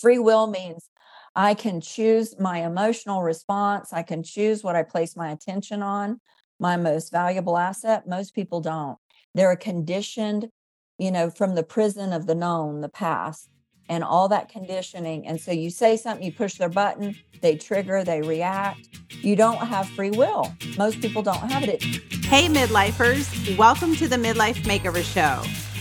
Free will means I can choose my emotional response. I can choose what I place my attention on, my most valuable asset. Most people don't. They're conditioned, you know, from the prison of the known, the past, and all that conditioning. And so you say something, you push their button, they trigger, they react. You don't have free will. Most people don't have it. Hey, midlifers, welcome to the Midlife Makeover Show.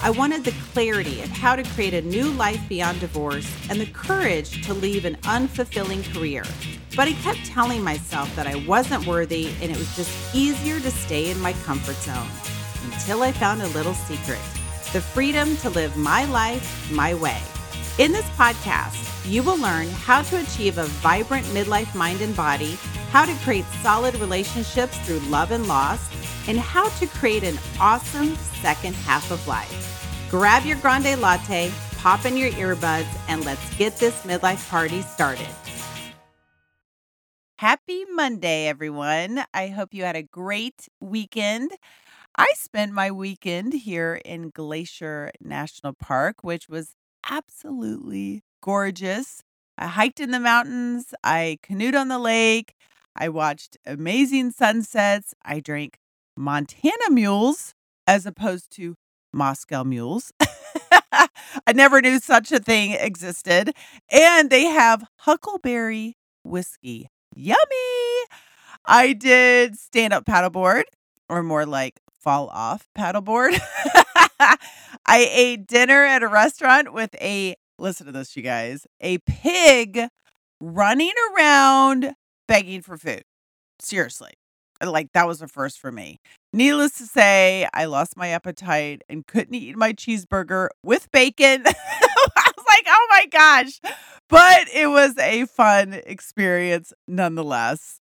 I wanted the clarity of how to create a new life beyond divorce and the courage to leave an unfulfilling career. But I kept telling myself that I wasn't worthy and it was just easier to stay in my comfort zone until I found a little secret the freedom to live my life my way. In this podcast, you will learn how to achieve a vibrant midlife mind and body, how to create solid relationships through love and loss, and how to create an awesome second half of life. Grab your grande latte, pop in your earbuds, and let's get this midlife party started. Happy Monday, everyone. I hope you had a great weekend. I spent my weekend here in Glacier National Park, which was absolutely gorgeous. I hiked in the mountains, I canoed on the lake, I watched amazing sunsets, I drank Montana mules as opposed to Moscow mules. I never knew such a thing existed. And they have huckleberry whiskey. Yummy. I did stand up paddleboard, or more like fall off paddleboard. I ate dinner at a restaurant with a, listen to this, you guys, a pig running around begging for food. Seriously. Uh, like that was a first for me. Needless to say, I lost my appetite and couldn't eat my cheeseburger with bacon. I was like, oh my gosh. But it was a fun experience nonetheless.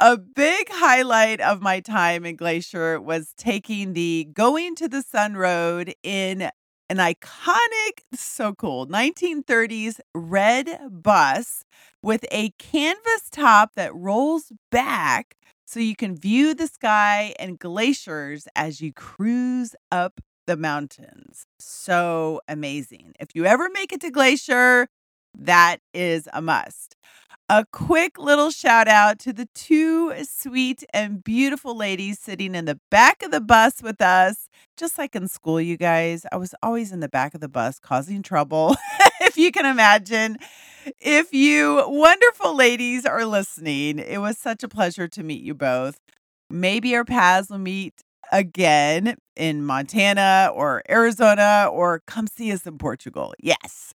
A big highlight of my time in Glacier was taking the Going to the Sun Road in an iconic, so cool, 1930s red bus with a canvas top that rolls back so you can view the sky and glaciers as you cruise up the mountains. So amazing. If you ever make it to Glacier, that is a must. A quick little shout out to the two sweet and beautiful ladies sitting in the back of the bus with us. Just like in school, you guys, I was always in the back of the bus causing trouble, if you can imagine. If you wonderful ladies are listening, it was such a pleasure to meet you both. Maybe our paths will meet again in Montana or Arizona or come see us in Portugal. Yes.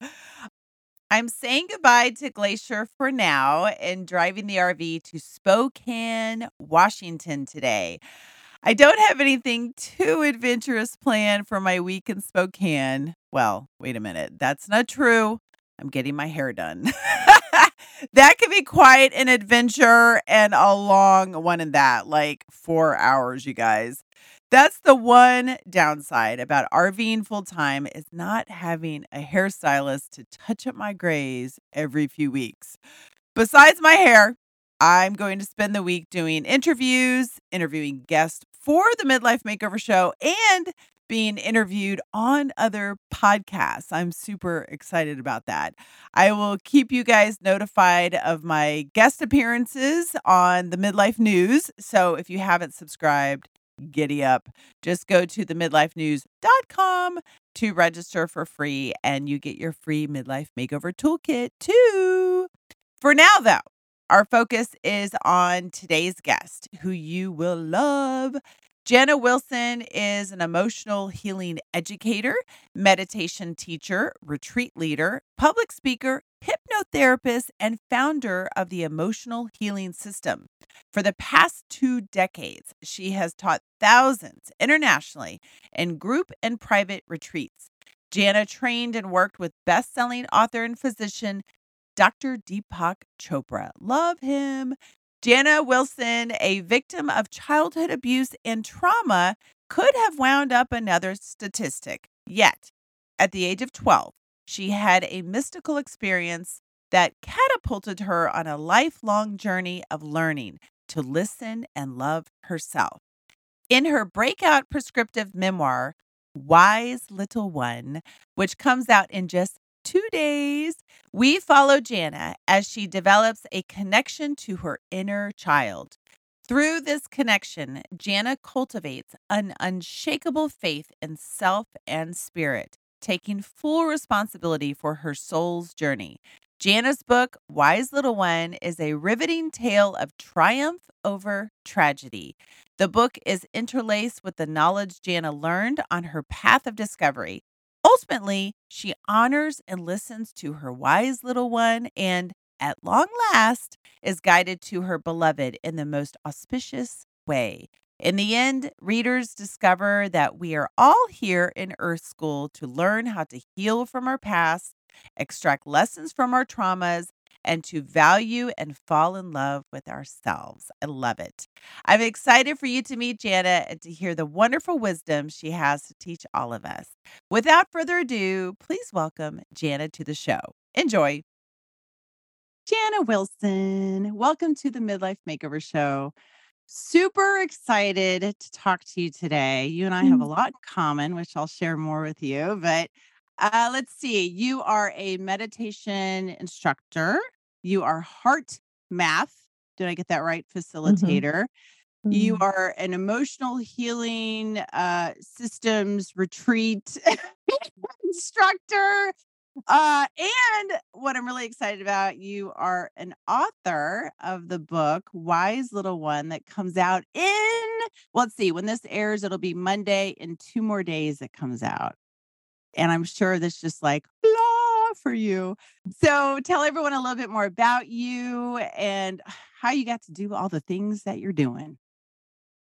I'm saying goodbye to Glacier for now and driving the RV to Spokane, Washington today. I don't have anything too adventurous planned for my week in Spokane. Well, wait a minute. That's not true. I'm getting my hair done. that could be quite an adventure and a long one in that, like four hours, you guys. That's the one downside about RVing full time is not having a hairstylist to touch up my grays every few weeks. Besides my hair, I'm going to spend the week doing interviews, interviewing guests for the Midlife Makeover Show, and being interviewed on other podcasts. I'm super excited about that. I will keep you guys notified of my guest appearances on the Midlife News. So if you haven't subscribed, giddy up. Just go to the midlifenews.com to register for free and you get your free midlife makeover toolkit too. For now, though, our focus is on today's guest, who you will love. Jana Wilson is an emotional healing educator, meditation teacher, retreat leader, public speaker, hypnotherapist, and founder of the Emotional Healing System. For the past two decades, she has taught thousands internationally in group and private retreats. Jana trained and worked with best selling author and physician Dr. Deepak Chopra. Love him. Jana Wilson, a victim of childhood abuse and trauma, could have wound up another statistic. Yet, at the age of 12, she had a mystical experience that catapulted her on a lifelong journey of learning to listen and love herself. In her breakout prescriptive memoir, Wise Little One, which comes out in just two days, we follow Jana as she develops a connection to her inner child. Through this connection, Jana cultivates an unshakable faith in self and spirit, taking full responsibility for her soul's journey. Jana's book, Wise Little One, is a riveting tale of triumph over tragedy. The book is interlaced with the knowledge Jana learned on her path of discovery. Ultimately, she honors and listens to her wise little one and, at long last, is guided to her beloved in the most auspicious way. In the end, readers discover that we are all here in Earth School to learn how to heal from our past extract lessons from our traumas, and to value and fall in love with ourselves. I love it. I'm excited for you to meet Jana and to hear the wonderful wisdom she has to teach all of us. Without further ado, please welcome Jana to the show. Enjoy. Jana Wilson, welcome to the Midlife Makeover Show. Super excited to talk to you today. You and I have a mm. lot in common, which I'll share more with you, but uh, let's see. You are a meditation instructor. You are heart math. Did I get that right? Mhm. Facilitator. You Mm. are an emotional healing uh, systems retreat instructor. Uh, and what I'm really excited about, you are an author of the book Wise Little One that comes out in, well, let's see, when this airs, it'll be Monday. In two more days, it comes out. And I'm sure that's just like blah for you. So tell everyone a little bit more about you and how you got to do all the things that you're doing.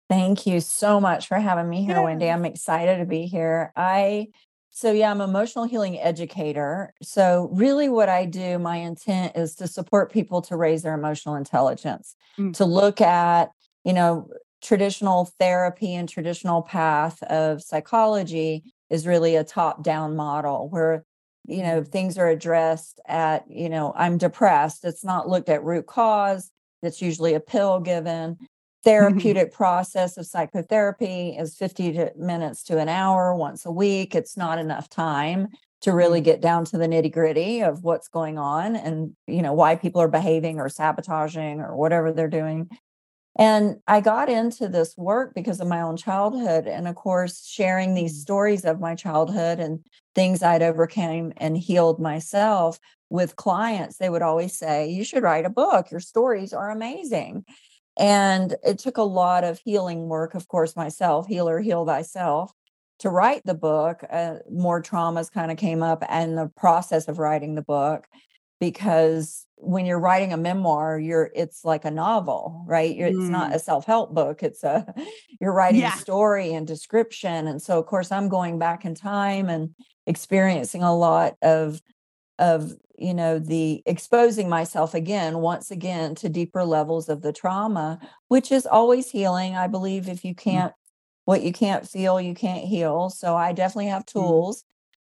Thank you so much for having me here, Wendy. I'm excited to be here. I so yeah, I'm an emotional healing educator. So really what I do, my intent is to support people to raise their emotional intelligence, Mm. to look at, you know, traditional therapy and traditional path of psychology is really a top-down model where, you know, Mhm. things are addressed at, you know, I'm depressed. It's not looked at root cause. It's usually a pill given. Therapeutic process of psychotherapy is 50 to minutes to an hour once a week. It's not enough time to really Mm. get down to the nitty-gritty of what's going on and, you know, why people are behaving or sabotaging or whatever they're doing. And I got into this work because of my own childhood and of course sharing these Mm. stories of my childhood and things I'd overcame and healed myself with clients. They would always say, "You should write a book. Your stories are amazing." And it took a lot of healing work, of course, myself, healer, heal thyself, to write the book. Uh, more traumas kind of came up and the process of writing the book because when you're writing a memoir, you're it's like a novel, right? You're, it's not Mm. a self-help book. It's a you're writing Yeah. story and description. And so of course I'm going back in time and experiencing a lot of of you know the exposing myself again once again to deeper levels of the trauma which is always healing i believe if you Mm. can't what you can't feel you can't heal so i definitely have Mm.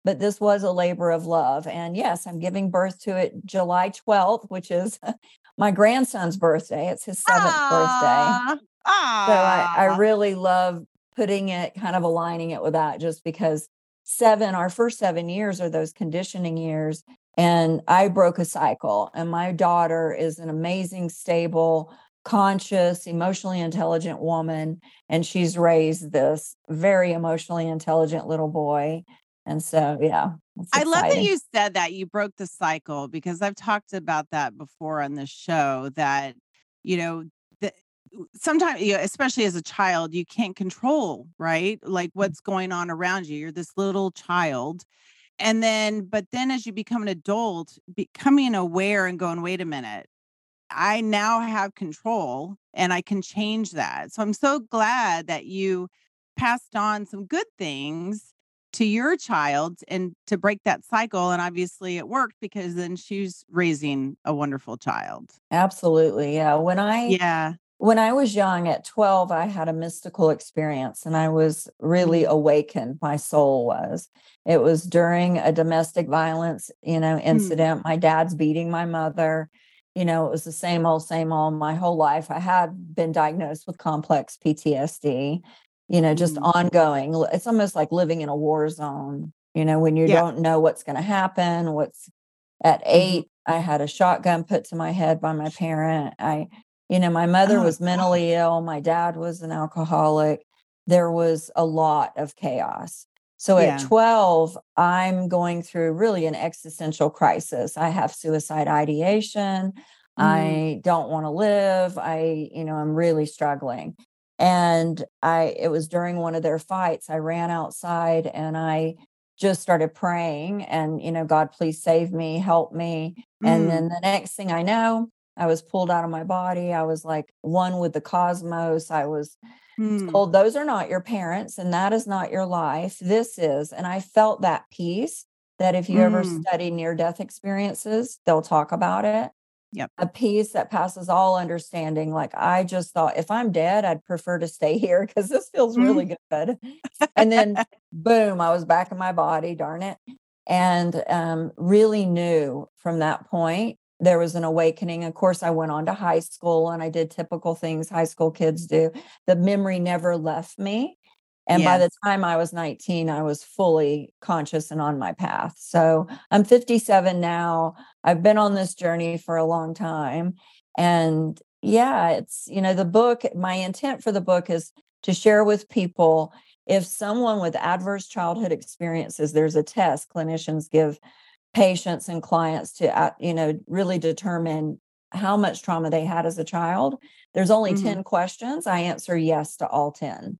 But this was a labor of love and yes i'm giving birth to it july 12th which is my grandson's birthday it's his seventh birthday Ah, so I, I really love putting it, kind of aligning it with that, just because seven, our first seven years are those conditioning years. And I broke a cycle. And my daughter is an amazing, stable, conscious, emotionally intelligent woman. And she's raised this very emotionally intelligent little boy. And so, yeah, I love that you said that you broke the cycle because I've talked about that before on the show that, you know, the sometimes, you know, especially as a child, you can't control, right? Like mm. what's going on around you. You're this little child. And then, but then as you become an adult, becoming aware and going, wait a minute, I now have control and I can change that. So I'm so glad that you passed on some good things to your child and to break that cycle. And obviously it worked because then she's raising a wonderful child. Absolutely. Yeah. When I Yeah. when I was young at 12, I had a mystical experience and I was really Mm. awakened. My soul was. It was during a domestic violence, you know, Mm. incident. My dad's beating my mother. You know, it was the same old, same old my whole life. I had been diagnosed with complex PTSD, you know, just Mm. ongoing. It's almost like living in a war zone, you know, when you Yeah. don't know what's going to happen, what's at Mhm. 8, I had a shotgun put to my head by my parent. I you know, my mother Oh, was gosh. mentally ill, my dad was an alcoholic. There was a lot of chaos. So at 12, I'm going through really an existential crisis. I have suicide ideation. Mm. I don't want to live. I, you know, I'm really struggling. And I it was during one of their fights. I ran outside and I just started praying and, you know, God, please save me, help me. And then Mm. the next thing I know, I was pulled out of my body. I was like one with the cosmos. I was Mm. told those are not your parents and that is not your life. This is. And I felt that peace that if you ever Mm. study near death experiences, they'll talk about it. Yep. A peace that passes all understanding. Like I just thought if I'm dead, I'd prefer to stay here because this feels really Mm. good. And then boom, I was back in my body, darn it. And um, really knew from that point there was an awakening. Of course, I went on to high school and I did typical things high school kids do. The memory never left me. And by the time I was 19, I was fully conscious and on my path. So I'm 57 now. I've been on this journey for a long time. And yeah, it's, you know, the book, my intent for the book is to share with people if someone with adverse childhood experiences, there's a test clinicians give patients and clients to, uh, you know, really determine how much trauma they had as a child. There's only Mhm. 10 questions. I answer yes to all 10.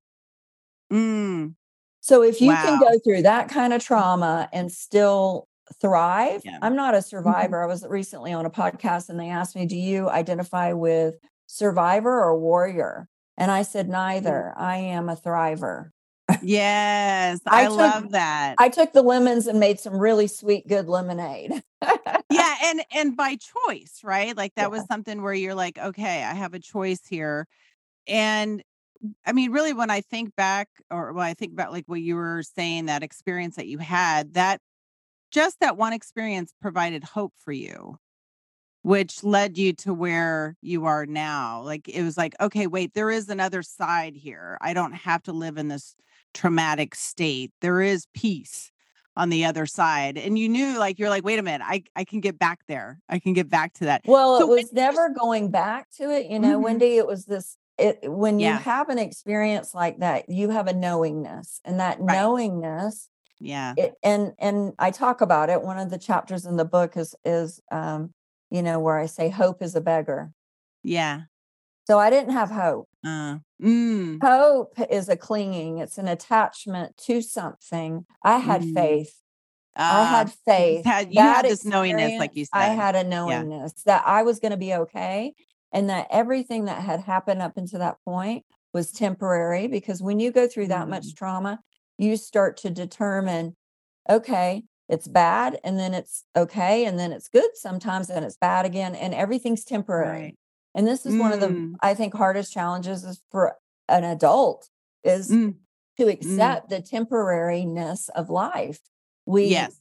Mm. So if you can go through that kind of trauma and still thrive, Yeah. I'm not a Mhm. survivor. I was recently on a podcast and they asked me, Do you identify with survivor or warrior? And I said. Neither. I am a thriver. Yes. I I took love that. I took the lemons and made some really sweet, good lemonade. Yeah, and and by choice, right? Like that was something where you're like, okay, I have a choice here. And I mean, really, when I think back, or when I think about like what you were saying, that experience that you had, that just that one experience provided hope for you, which led you to where you are now. Like it was like, okay, wait, there is another side here. I don't have to live in this traumatic state. There is peace on the other side. And you knew like you're like, wait a minute, I I can get back there. I can get back to that. Well, So it was never going back to it, you know, Mhm. Wendy, it was this it when you have an experience like that, you have a knowingness and that Right. knowingness Yeah. it and and I talk about it. One of the chapters in the book is is um, you know, where I say hope is a beggar. Yeah. So I didn't have hope. Uh, mm, Hope is a clinging, it's an attachment to something. I had mm. faith. I Ah, had faith. had you That had this knowingness, like you said. I had a Yeah. knowingness that I was going to be okay and that everything that had happened up until that point was temporary because when you go through that much Mm. trauma, you start to determine, okay, it's bad and then it's okay and then it's good sometimes and it's bad again and everything's temporary. Right. And this is one of the Mm. I think hardest challenges is for an adult is Mm. to Mm. accept the temporariness of life. We Yes.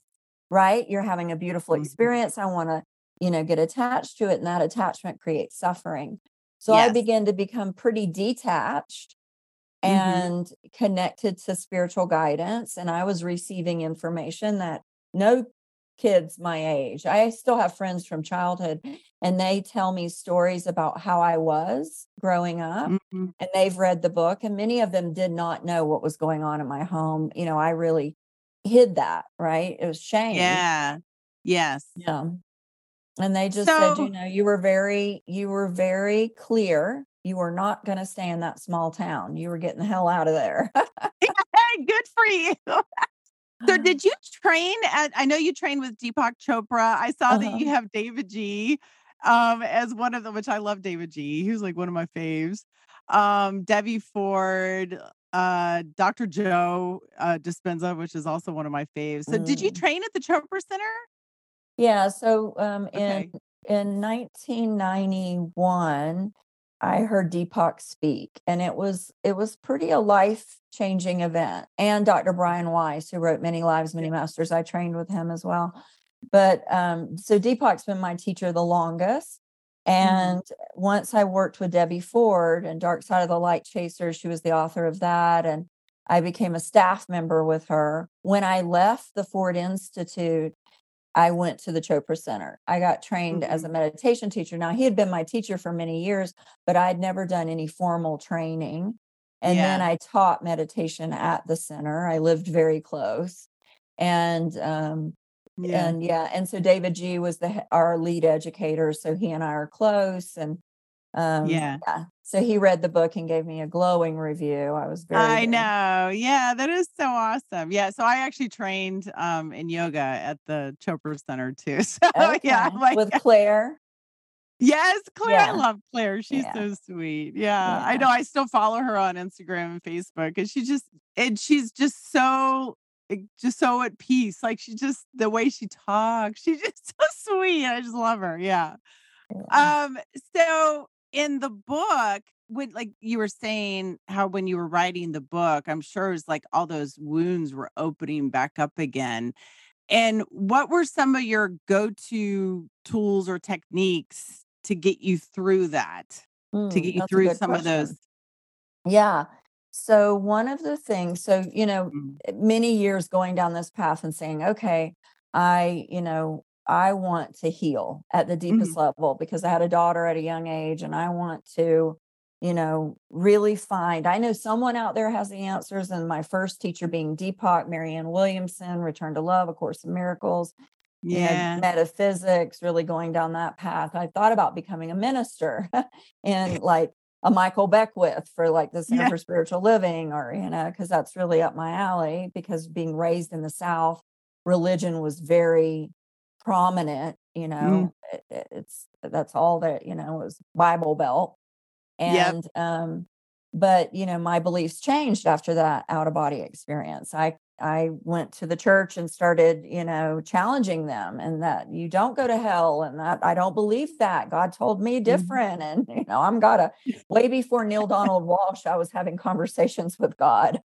right? You're having a beautiful Mhm. experience. I want to, you know, get attached to it, and that attachment creates suffering. So I Yes. began to become pretty detached Mhm. and connected to spiritual guidance. And I was receiving information that no kids my age, I still have friends from childhood, and they tell me stories about how I was growing up. Mhm. And they've read the book, and many of them did not know what was going on in my home. You know, I really hid that, right? It was shame. Yeah. Yes. Yeah. And they just said, you know, you were very, you were very clear. You were not going to stay in that small town. You were getting the hell out of there. Good for you. So did you train at I know you trained with Deepak Chopra. I saw that Uh-huh. you have davidji um as one of them, which I love davidji. He was like one of my faves. Um, Debbie Ford, uh, Dr. Joe, uh, Dispenza, which is also one of my faves. So did you Mm. train at the Chopra Center? Yeah, so, um, in Okay. in 1991, I heard Deepak speak, and it was it was pretty a life-changing event, and Dr. Brian Weiss, who wrote Many Lives. Many Masters, I trained with him as well. But, um, so Deepak's been my teacher the longest, Mhm. and once I worked with Debbie Ford and Dark Side of the Light Chasers, she was the author of that, and I became a staff member with her. When I left the Ford Institute, I went to the Chopra Center. I got trained as a Mhm. meditation teacher. Now, he had been my teacher for many years, but I'd never done any formal training. And then I taught meditation at the center. I lived very close. And, um, Yeah. and yeah, and so davidji was the our lead educator, so he and I are close, and, um, Yeah. yeah. So he read the book and gave me a glowing review. I was very, I very know. Yeah, that is so awesome. Yeah, so I actually trained, um, in yoga at the Chopra Center too. So, yeah, Okay. I'm like With Claire? Yes, Claire, I love Claire. She's Yeah. so sweet. Yeah, I know. I still follow her on Instagram and Facebook, and she just and she's just so eh, just so at peace. Like, she just the way she talks, she's just so sweet. I just love her. Yeah. Yeah. Um, so in the book, when like you were saying how when you were writing the book, I'm sure it's like all those wounds were opening back up again. And what were some of your go-to tools or techniques to get you through that? To Mm, get you through some of those. Yeah. So one of the things so, you know, Mm. many years going down this path and saying, "Okay, I, you know, I want to heal at the deepest Mhm. level because I had a daughter at a young age, and I want to, you know, really find I know someone out there has the answers." And my first teacher being Deepak, Marianne Williamson, Return to Love, A Course in Miracles, you know, Yeah. metaphysics, really going down that path. I thought about becoming a minister and like a Michael Beckwith for like the Center Yeah. for Spiritual Living or, you know, because that's really up my alley because being raised in the South, religion was very prominent, you Mm. know, it it it's that's all that, you know, was Bible Belt. Yep. And, um, but, you know, my beliefs changed after that out-of-body experience. I I went to the church and started, you know, challenging them and that you don't go to hell and that I don't believe that. God told me Mhm. different. And, you know, I'm got a way before Neale Donald Walsch, I was having conversations with God.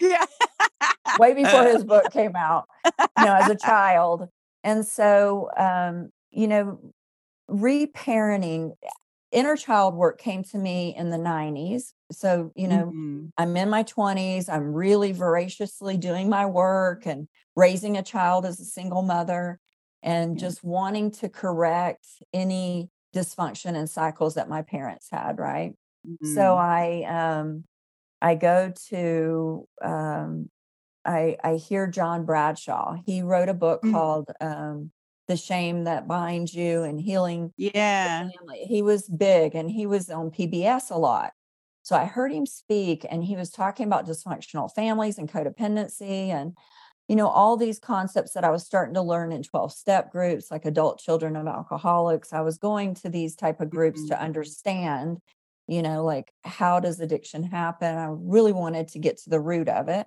Yeah. Way before his book came out, you know, as a child. And so, um, you know, reparenting inner child work came to me in the 90s. So, you know, Mhm. I'm in my 20s. I'm really voraciously doing my work and raising a child as a single mother and Yeah. just wanting to correct any dysfunction and cycles that my parents had, right? So Mhm. I, um, I go to, um, I I hear John Bradshaw. He wrote a book Mm. called, um, The Shame That Binds You and Healing Yeah. He was big and he was on PBS a lot. So I heard him speak and he was talking about dysfunctional families and codependency and, you know, all these concepts that I was starting to learn in 12-step groups, like adult children of alcoholics. I was going to these type of groups to Mhm. understand, you know, like how does addiction happen? I really wanted to get to the root of it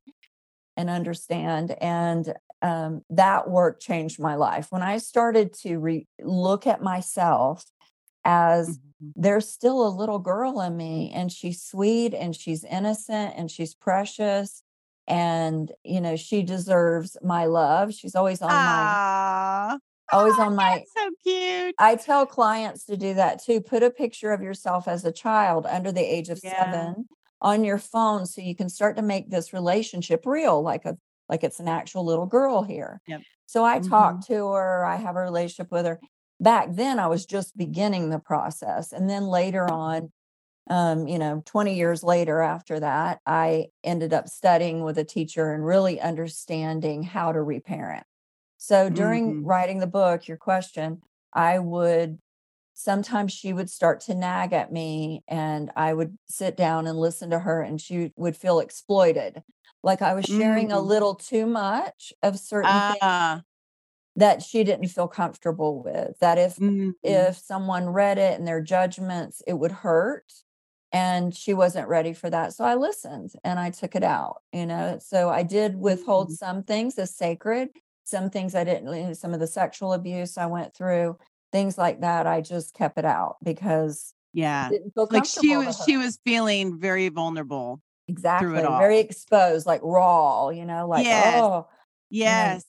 and understand. And um, that work changed my life. When I started to re- look at myself as Mhm. there's still a little girl in me and she's sweet and she's innocent and she's precious and you know she deserves my love she's always on my Aw. always on my that's so cute. I tell clients to do that too. Put a picture of yourself as a child under the age of Yeah. 7 on your phone so you can start to make this relationship real, like a like it's an actual little girl here. Yep. So I talk Mhm. to her, I have a relationship with her. Back then, I was just beginning the process. And then later on, um, you know, 20 years later after that, I ended up studying with a teacher and really understanding how to reparent. So during Mhm. writing the book, your question, I would sometimes she would start to nag at me and I would sit down and listen to her and she would feel exploited. Like I was sharing a Mm. little too much of certain things Ah. that she didn't feel comfortable with. That if Mhm. if someone read it and their judgments, it would hurt. and she wasn't ready for that. So I listened and I took it out, you know. So I did withhold Mhm. some things as sacred, some things I didn't, some of the sexual abuse I went through, things like that. I just kept it out because Yeah. Like she was she was feeling very vulnerable Exactly. Very exposed, like raw, you know, like, Yes. oh, Yes.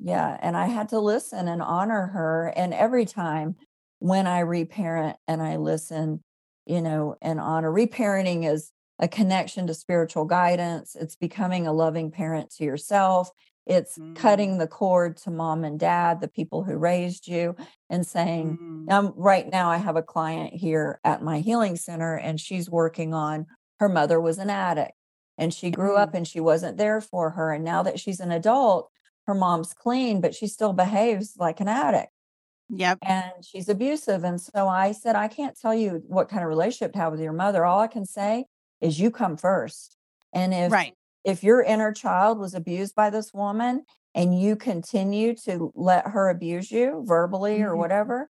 yeah. And I had to listen and honor her. And every time when I reparent and I listen, you know, and honor, reparenting is a connection to spiritual guidance. It's becoming a loving parent to yourself. It's Mm. cutting the cord to mom and dad, the people who raised you, and saying, Mm. um, right now I have a client here at my healing center, and she's working on her mother was an addict and she grew up Mm. and she wasn't there for her. And now that she's an adult, her mom's clean, but she still behaves like an addict Yep. and she's abusive. And so I said, I can't tell you what kind of relationship to have with your mother. All I can say is you come first. And if Right. If your inner child was abused by this woman and you continue to let her abuse you verbally or Mhm. whatever,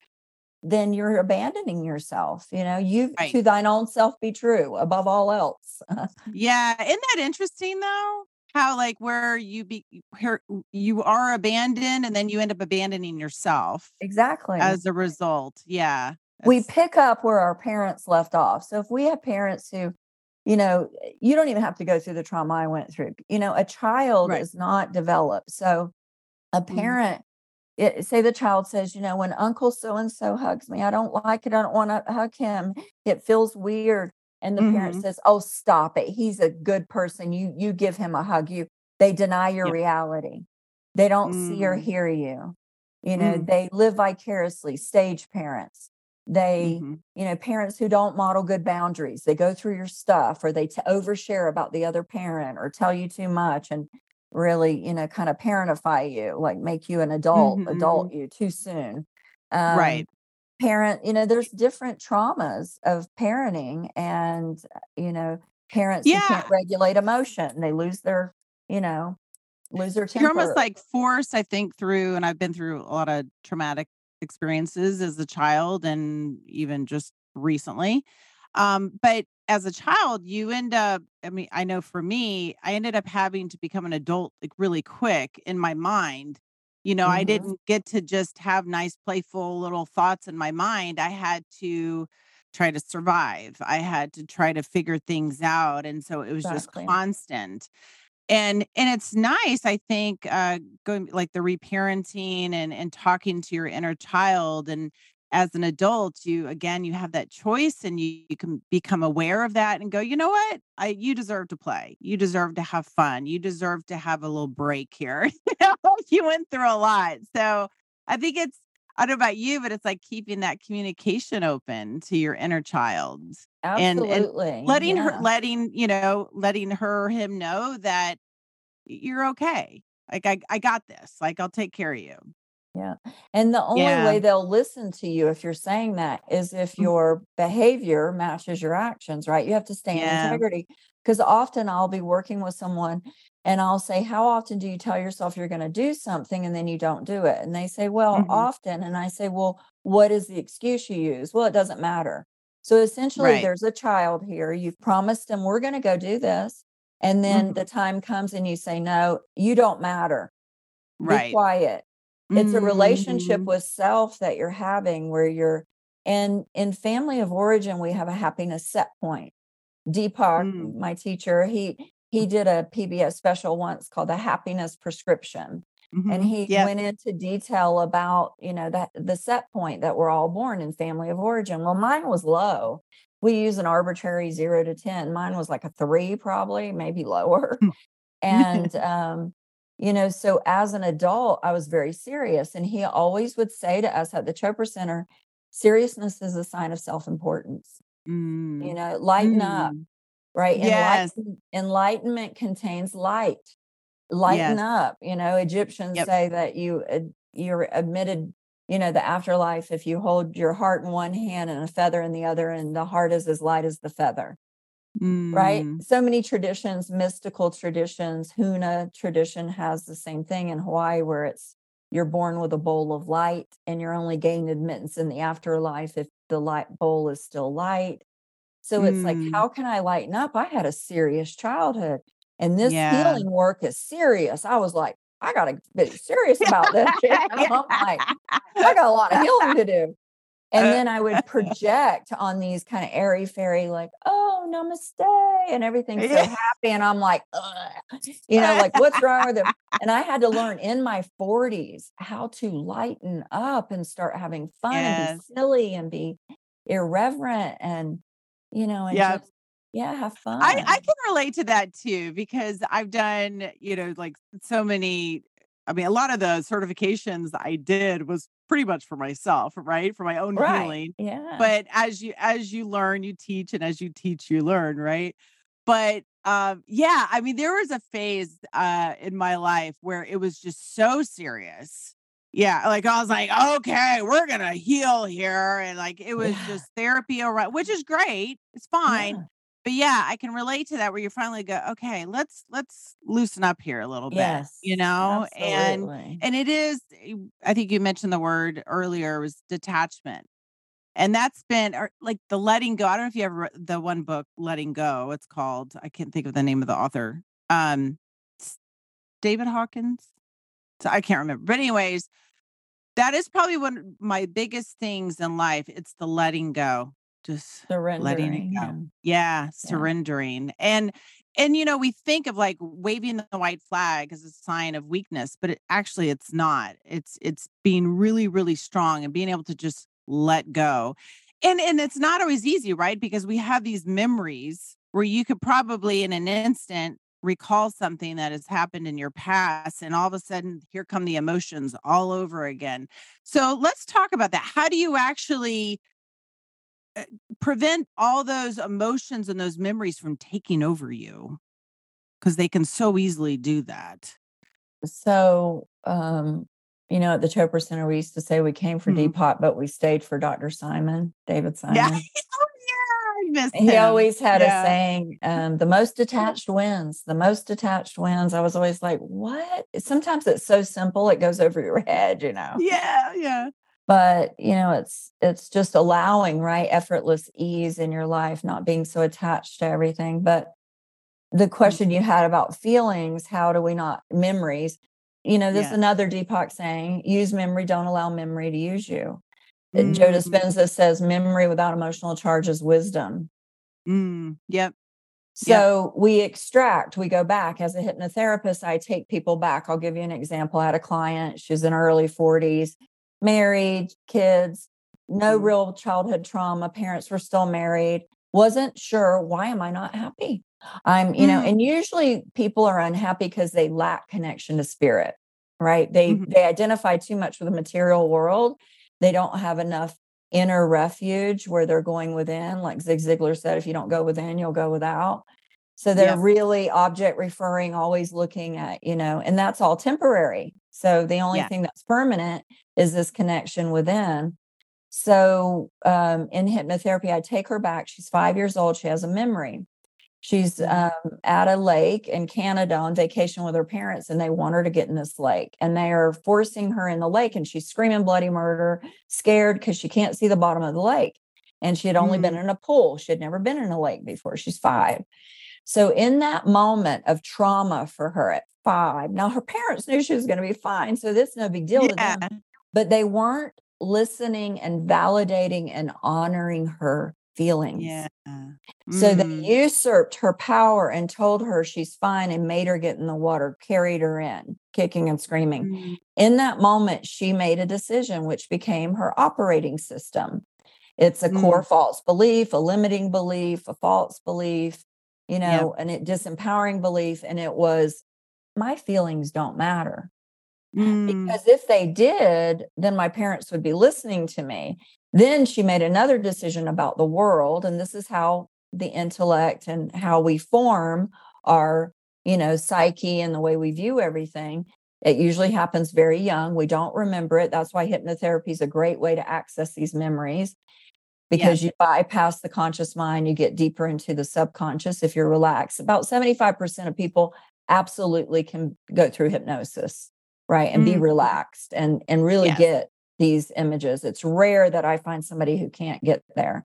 then you're abandoning yourself. You know, you Right. to thine own self be true above all else. Yeah, isn't that interesting though? How like where you be here you are abandoned and then you end up abandoning yourself exactly. as a result. Yeah. we pick up where our parents left off. So if we have parents who, you know, you don't even have to go through the trauma I went through. You know, a child right. is not developed. So a Mhm. parent, it, say the child says, you know, when Uncle so and so hugs me, I don't like it. I don't want to hug him. It feels weird. And the parent Mhm. says, "Oh, stop it. He's a good person. You you give him a hug." You they deny your Yep. reality. They don't see or Mm. hear you. You know, Mm. they live vicariously. Stage parents. They Mhm. you know, parents who don't model good boundaries. They go through your stuff or they t- overshare about the other parent or tell you too much and really, you know, kind of parentify you, like make you an adult, Mhm. adult you too soon. Um, Right. parent, you know, there's different traumas of parenting and, uh, you know, parents who can't regulate emotion, they lose their, you know, lose their temper. You're almost like forced, I think, through and I've been through a lot of traumatic experiences as a child and even just recently. Um, but as a child, you end up, I mean, I know for me, I ended up having to become an adult like really quick in my mind. You know, I Mhm, didn't get to just have nice, playful little thoughts in my mind. I had to try to survive. I had to try to figure things out. And so it was just constant. And and it's nice, I think, uh, going like the reparenting and and talking to your inner child and as an adult, you again, you have that choice and you, you can become aware of that and go, you know what? I you deserve to play. You deserve to have fun. You deserve to have a little break here. you know, you went through a lot. So I think it's I don't know about you, but it's like keeping that communication open to your inner child and and Absolutely. letting her letting, you know, letting her him know that you're okay. Like I I got this. Like I'll take care of you. Yeah. And the only Yeah. way they'll listen to you if you're saying that is if Mm, your behavior matches your actions, right? You have to stay in integrity. Because often I'll be working with someone and I'll say, How often do you tell yourself you're going to do something and then you don't do it? And they say, Well, Mhm. often. And I say, Well, what is the excuse you use? Well, it doesn't matter. So essentially, Right. there's a child here. You've promised them, We're going to go do this. And then the Mhm. time comes and you say, No, you don't matter. Be Right. quiet it's a relationship Mhm. with self that you're having where you're and in family of origin, we have a happiness set point. Deepak, Mm. my teacher, he he did a PBS special once called the happiness prescription. And Mhm. he Yep. went into detail about, you know, that the set point that we're all born in family of origin. Well, mine was low. We use an arbitrary zero to 10. Mine was like a three, probably, maybe lower. And, um, you know, so as an adult, I was very serious. And he always would say to us at the Chopra Center, seriousness is a sign of self importance. You Mm. know, lighten up, Mm. right? Yes. Enlighten, enlightenment contains light. Lighten Yes. up. You know, Egyptians Yep. say that you you're admitted, you know, the afterlife if you hold your heart in one hand and a feather in the other, and the heart is as light as the feather. Right? Mm. So many traditions, mystical traditions, Huna tradition has the same thing in Hawaii where it's you're born with a bowl of light and you're only gained admittance in the afterlife if the light bowl is still light. So it's like, Mm. how can I lighten up? I had a serious childhood and this Yeah. healing work is serious. I was like, I gotta be serious about this. I'm like, I got a lot of healing to do. And uh, then I would project on these kind of airy fairy, like, oh, namaste, and everything's so happy. And I'm like, Ugh. you know, like, what's wrong with it? And I had to learn in my 40s how to lighten up and start having fun and be silly and be irreverent and, you know, and Yeah. just, yeah, have fun. I, I can relate to that too because I've done, you know, like so many. I mean, a lot of the certifications I did was pretty much for myself, right? For my own right. healing. Yeah. But as you as you learn, you teach, and as you teach, you learn, right? But um, yeah, I mean, there was a phase uh in my life where it was just so serious. Yeah, like I was like, okay, we're gonna heal here, and like it was Yeah. just therapy around, which is great. It's fine yeah. But yeah, I can relate to that where you finally go, okay, let's let's loosen up here a little bit, Yes. you know? And Absolutely. and it is eh, I think you mentioned the word earlier was detachment. And that's been or like the letting go. I don't know if you ever read the one book, Letting Go, it's called. I can't think of the name of the author. Um David Hawkins. So I can't remember. But anyways, that is probably one of my biggest things in life. It's the letting go. Just letting it go. Yeah. Yeah, Yeah. surrendering. And and you know, we think of like waving the white flag as a sign of weakness, but it, actually it's not. It's it's being really really strong and being able to just let go. And and it's not always easy, right? Because we have these memories where you could probably in an instant recall something that has happened in your past and all of a sudden here come the emotions all over again. So let's talk about that. How do you actually prevent all those emotions and those memories from taking over you because they can so easily do that. So, um, you know, at the Chopra Center, we used to say we came for Mhm. Deepak, but we stayed for Dr. Simon, David Yeah. Simon. oh, yeah. He always had Yeah. a saying, um, the most detached wins, the most detached wins. I was always like, what? Sometimes it's so simple, it goes over your head, you know. Yeah. Yeah. But, you know, it's it's just allowing, right? Effortless ease in your life, not being so attached to everything. But the question you had about feelings, how do we not memories? You know, there's Yes. another Deepak saying, use memory, don't allow memory to use you. Uh, Joe Mm, Dispenza says memory without emotional charge is wisdom. mm, yep. Yep. So we extract, we go back. As a hypnotherapist, I take people back. I'll give you an example. I had a client, she's in her early 40s, married, kids, no Mhm. real childhood trauma. Parents were still married, wasn't sure why am I not happy? I'm, you know, Mm, and usually people are unhappy because they lack connection to spirit, right? They mhm. they identify too much with the material world. They don't have enough inner refuge where they're going within. Like Zig Ziglar said, if you don't go within, you'll go without. So they're Yep. really object referring, always looking at, you know, and that's all temporary. So the only Yeah. thing that's permanent is this connection within. So um, in hypnotherapy, I take her back. She's five years old. She has a memory. She's Mhm. um, at a lake in Canada on vacation with her parents, and they want her to get in this lake. And they are forcing her in the lake, and she's screaming bloody murder, scared because she can't see the bottom of the lake. And she had only been Mm, in a pool. She had never been in a lake before. She's five. So, in that moment of trauma for her at five, now her parents knew she was going to be fine. So, this is no big deal to them, but they weren't listening and validating and honoring her feelings. Yeah. So they Mm, usurped her power and told her she's fine and made her get in the water, carried her in, kicking and screaming. mm, In that moment, she made a decision which became her operating system. It's a core mm, false belief, a limiting belief, a false belief, you know, and it disempowering belief. And it was, my feelings don't matter. Mm, Because if they did, then my parents would be listening to me. Then she made another decision about the world. And this is how the intellect and how we form our, you know, psyche and the way we view everything. It usually happens very young. We don't remember it. That's why hypnotherapy is a great way to access these memories because yes. you bypass the conscious mind, you get deeper into the subconscious if you're relaxed. About 75% of people absolutely can go through hypnosis, right? And be Mm, relaxed and and really yes. get these images. It's rare that I find somebody who can't get there.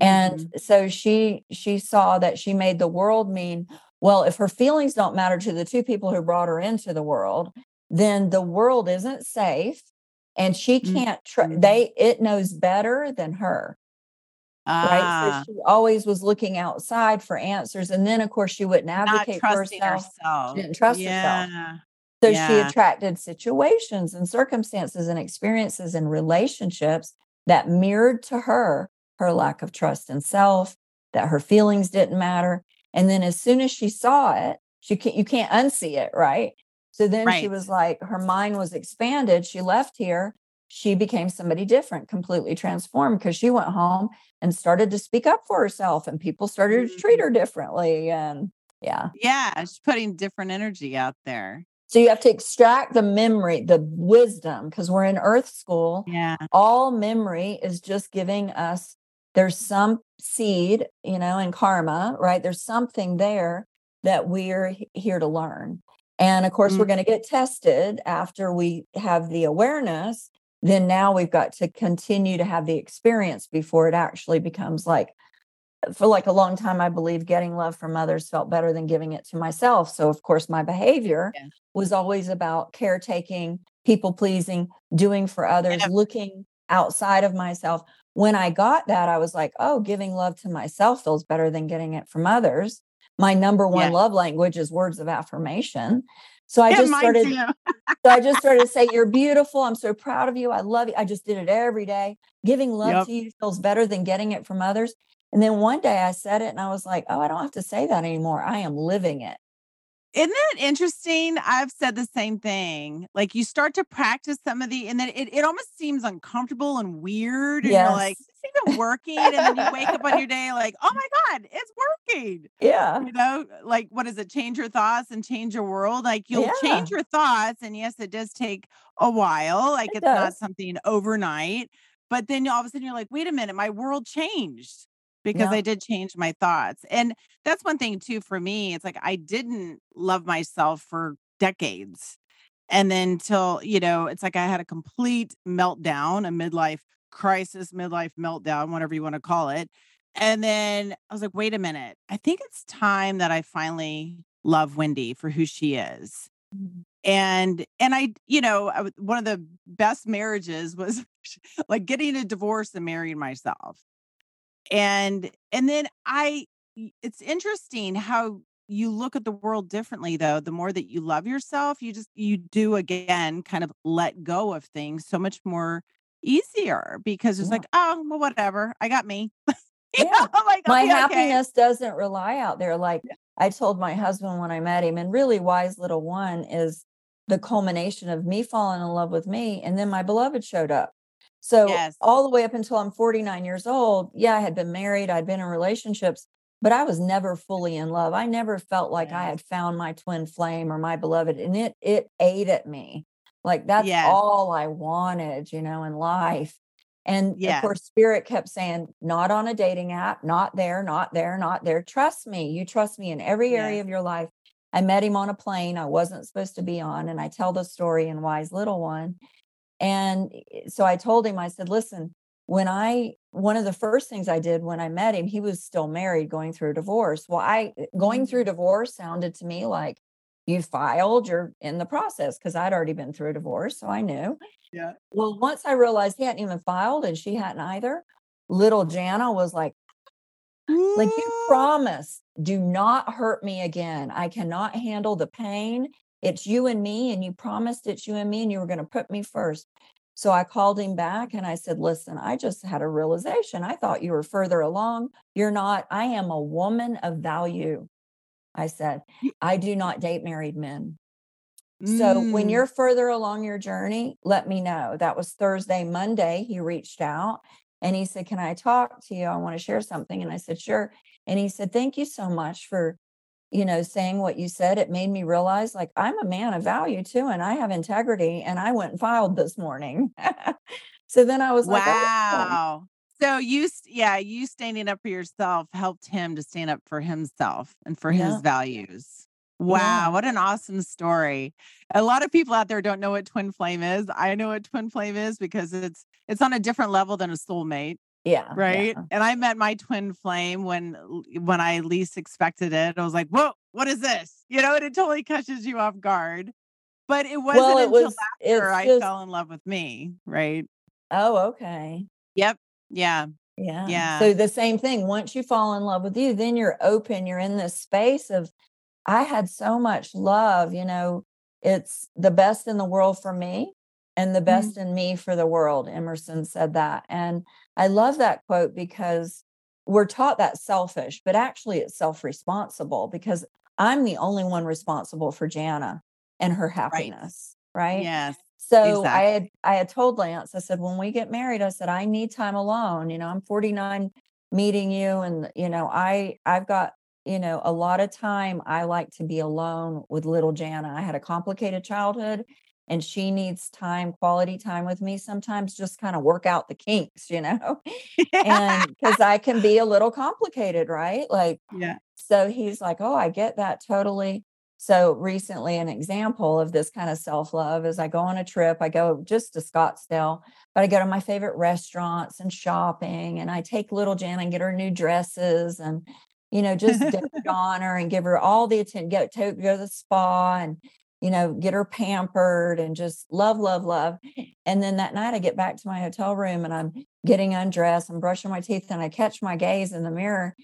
And Mhm. so she she saw that she made the world mean, well, if her feelings don't matter to the two people who brought her into the world, then the world isn't safe and she can't tr- Mhm. they it knows better than her. Right? Ah, So she always was looking outside for answers. And then of course she wouldn't advocate for trusting herself. She didn't trust herself. Yeah. So she attracted situations and circumstances and experiences and relationships that mirrored to her her lack of trust in self, that her feelings didn't matter. And then as soon as she saw it, she can't you can't unsee it, right? So then she was like, her mind was expanded. She left here. She became somebody different, completely transformed because she went home and started to speak up for herself and people started to treat Mhm. her differently. And yeah. Yeah, she's putting different energy out there. So you have to extract the memory, the wisdom, because we're in earth school. Yeah. All memory is just giving us, there's some seed, you know, in karma, right? There's something there that we're here to learn. And of course, we're Mm. going to get tested after we have the awareness. Then now we've got to continue to have the experience before it actually becomes like, for like a long time, I believe getting love from others felt better than giving it to myself. So, of course, my behavior Yeah. was always about caretaking, people pleasing, doing for others, Yeah. looking outside of myself. When I got that, I was like, oh, giving love to myself feels better than getting it from others. My number one Yeah. love language is words of affirmation. So I Yeah, just started so I just started to say, You're beautiful. I'm so proud of you. I love you. I just did it every day. Giving love Yep. to you feels better than getting it from others. And then one day I said it and I was like, Oh, I don't have to say that anymore. I am living it. Isn't that interesting? I've said the same thing. Like you start to practice some of the, and then it, it almost seems uncomfortable and weird. And you're like, Yes. is this even working? And then you wake up on your day like, oh my God, it's working. Yeah. You know, uh, like what is it? Change your thoughts and change your world. Like you'll Yeah. change your thoughts. And yes, it does take a while. Like It it's not something overnight. But then all of a sudden you're like, wait a minute, my world changed because Yeah. I did change my thoughts. And that's one thing too for me. It's like I didn't love myself for decades. And then till, you know, it's like I had a complete meltdown, a midlife crisis, midlife meltdown, whatever you want to call it. And then I was like, wait a minute. I think it's time that I finally love Wendy for who she is. Mhm. And and I, you know, I, one of the best marriages was like getting a divorce and marrying myself. And and then I it's interesting how you look at the world differently though. The more that you love yourself, you just you do again kind of let go of things so much more easier because it's Yeah. like, oh, well, whatever. I got me. Yeah. know, like My okay. happiness doesn't rely out there. Like I told my husband when I met him, and really wise little one is the culmination of me falling in love with me. And then my beloved showed up. So Yes. all the way up until I'm 49 years old, yeah, I had been married, I'd been in relationships, but I was never fully in love. I never felt like I had found my twin flame or my beloved. And it it ate at me. Like that's Yes. all I wanted, you know, in life. And of Yes. course, spirit kept saying, not on a dating app, not there, not there, not there. Trust me. You trust me in every area Yes. of your life. I met him on a plane I wasn't supposed to be on. And I tell the story in Wise Little One. And so I told him, I said, listen, when I, one of the first things I did when I met him, he was still married going through a divorce. Well, I, going Mhm. through divorce sounded to me like you filed, you're in the process because I'd already been through a divorce. So I knew. Yeah. Well, once I realized he hadn't even filed and she hadn't either, little Jana was like, like you promise, do not hurt me again. I cannot handle the pain. It's you and me, and you promised it's you and me, and you were going to put me first. So I called him back and I said, Listen, I just had a realization. I thought you were further along. You're not. I am a woman of value. I said, I do not date married men. So when Mm. you're further along your journey, let me know. That was Thursday. Monday, he reached out and he said, Can I talk to you? I want to share something. And I said, Sure. And he said, Thank you so much for, you know, saying what you said. It made me realize like I'm a man of value too, and I have integrity. And I went and filed this morning. so then I was like, "Oh, wow. So you, yeah, you standing up for yourself helped him to stand up for himself and for Yeah. his values. Yeah. Wow, what an awesome story. A lot of people out there don't know what twin flame is. I know what twin flame is because it's it's on a different level than a soulmate. Yeah. right? Yeah. And I met my twin flame when when I least expected it. I was like, "Whoa, what is this?" You know, and it totally catches you off guard. But it wasn't Well, it until was after I just fell in love with me, right? Oh, okay. Yep. Yeah. Yeah. Yeah. So the same thing, once you fall in love with you, then you're open, you're in this space of I had so much love, you know, it's the best in the world for me and the Mhm. best in me for the world. Emerson said that. And I love that quote because we're taught that selfish, but actually it's self-responsible because I'm the only one responsible for Jana and her Right. happiness, right? Yes. So I had I had told Lance, I said, when we get married, I said, I need time alone. You know, I'm 49 meeting you and you know, I I've got, you know, a lot of time I like to be alone with little Jana. I had a complicated childhood and she needs time, quality time with me sometimes just kind of work out the kinks, you know? And because I can be a little complicated, right? Like Yeah. so he's like, "Oh, I get that totally." So recently, an example of this kind of self-love is I go on a trip, I go just to Scottsdale, but I go to my favorite restaurants and shopping, and I take little Jan and get her new dresses and, you know, just on her and give her all the attention, get to go to the spa and, you know, get her pampered and just love, love, love. And then that night I get back to my hotel room and I'm getting undressed, I'm brushing my teeth, and I catch my gaze in the mirror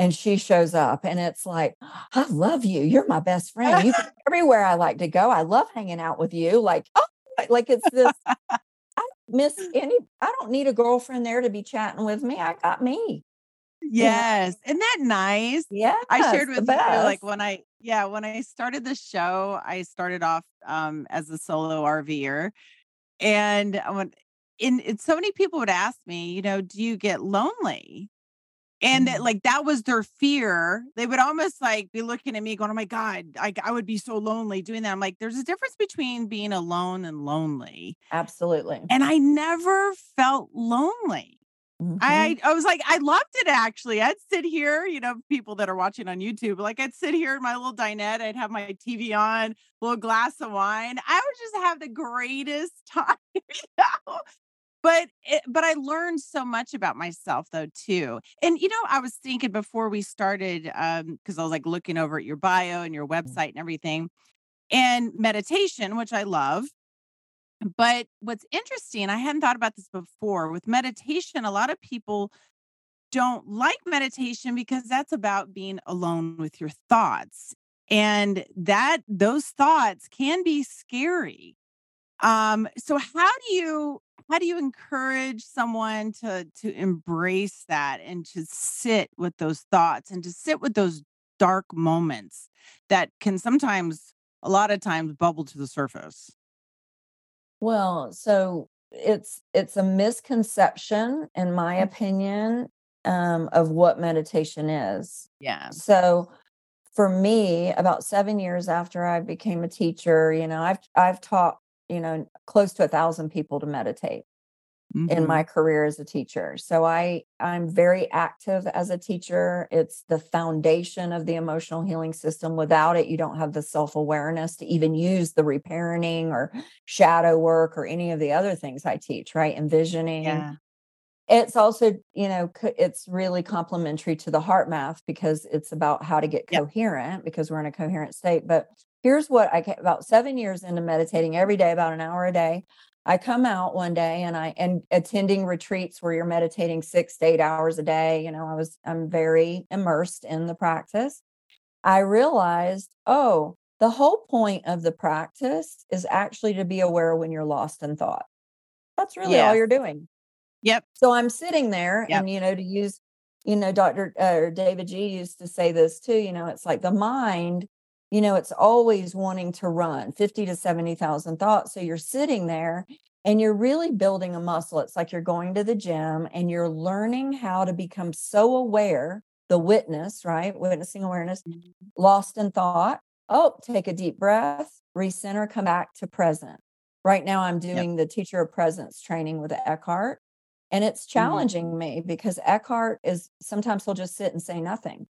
and she shows up and it's like i love you you're my best friend you everywhere i like to go i love hanging out with you like oh like it's this i miss any i don't need a girlfriend there to be chatting with me i got me Yes. Isn't that nice? Yeah. I shared with you like when I yeah, when I started the show, I started off um as a solo RVer and I went and, and so many people would ask me, you know, do you get lonely? And that, Mm. like that was their fear. They would almost like be looking at me going, "Oh my god, I I would be so lonely doing that." I'm like, "There's a difference between being alone and lonely." absolutely And I never felt lonely. hmm I I was like, I loved it actually. I'd sit here, you know, people that are watching on YouTube, like I'd sit here in my little dinette, I'd have my TV on, little glass of wine. I would just have the greatest time, you know. But it, but I learned so much about myself though too. And you know, I was thinking before we started, um, because I was like looking over at your bio and your website and everything, and meditation, which I love. But what's interesting, I hadn't thought about this before. With meditation, a lot of people don't like meditation because that's about being alone with your thoughts. And that those thoughts can be scary. Um, so how do you how do you encourage someone to to embrace that and to sit with those thoughts and to sit with those dark moments that can sometimes a lot of times bubble to the surface? well so it's it's a misconception in my Mm, opinion um of what meditation is Yeah. so for me, about 7 years after I became a teacher, you know, I've I've taught, you know, close to a 1,000 people to meditate in Mhm. my career as a teacher. So I I'm very active as a teacher. It's the foundation of the emotional healing system. Without it, you don't have the self-awareness to even use the reparenting or shadow work or any of the other things I teach, right? Envisioning. Yeah. It's also, you know, it's really complementary to the HeartMath because it's about how to get Yep. coherent because we're in a coherent state. But here's what I ca- about seven years into meditating every day, about an hour a day. I come out one day and I and attending retreats where you're meditating six to eight hours a day. You know, I was I'm very immersed in the practice. I realized, oh, the whole point of the practice is actually to be aware when you're lost in thought. That's really all you're doing. Yep. So I'm sitting there Yep. and, you know, to use, you know, Dr. Uh, davidji used to say this too, you know, it's like the mind, you know, it's always wanting to run 50 to 70,000 thoughts. So you're sitting there and you're really building a muscle. It's like you're going to the gym and you're learning how to become so aware, the witness, right? Witnessing awareness, Mhm. lost in thought. Oh, take a deep breath, recenter, come back to present. Right now, I'm Yep. doing the teacher of presence training with Eckhart. And it's Mhm. challenging me because Eckhart is sometimes he'll just sit and say nothing,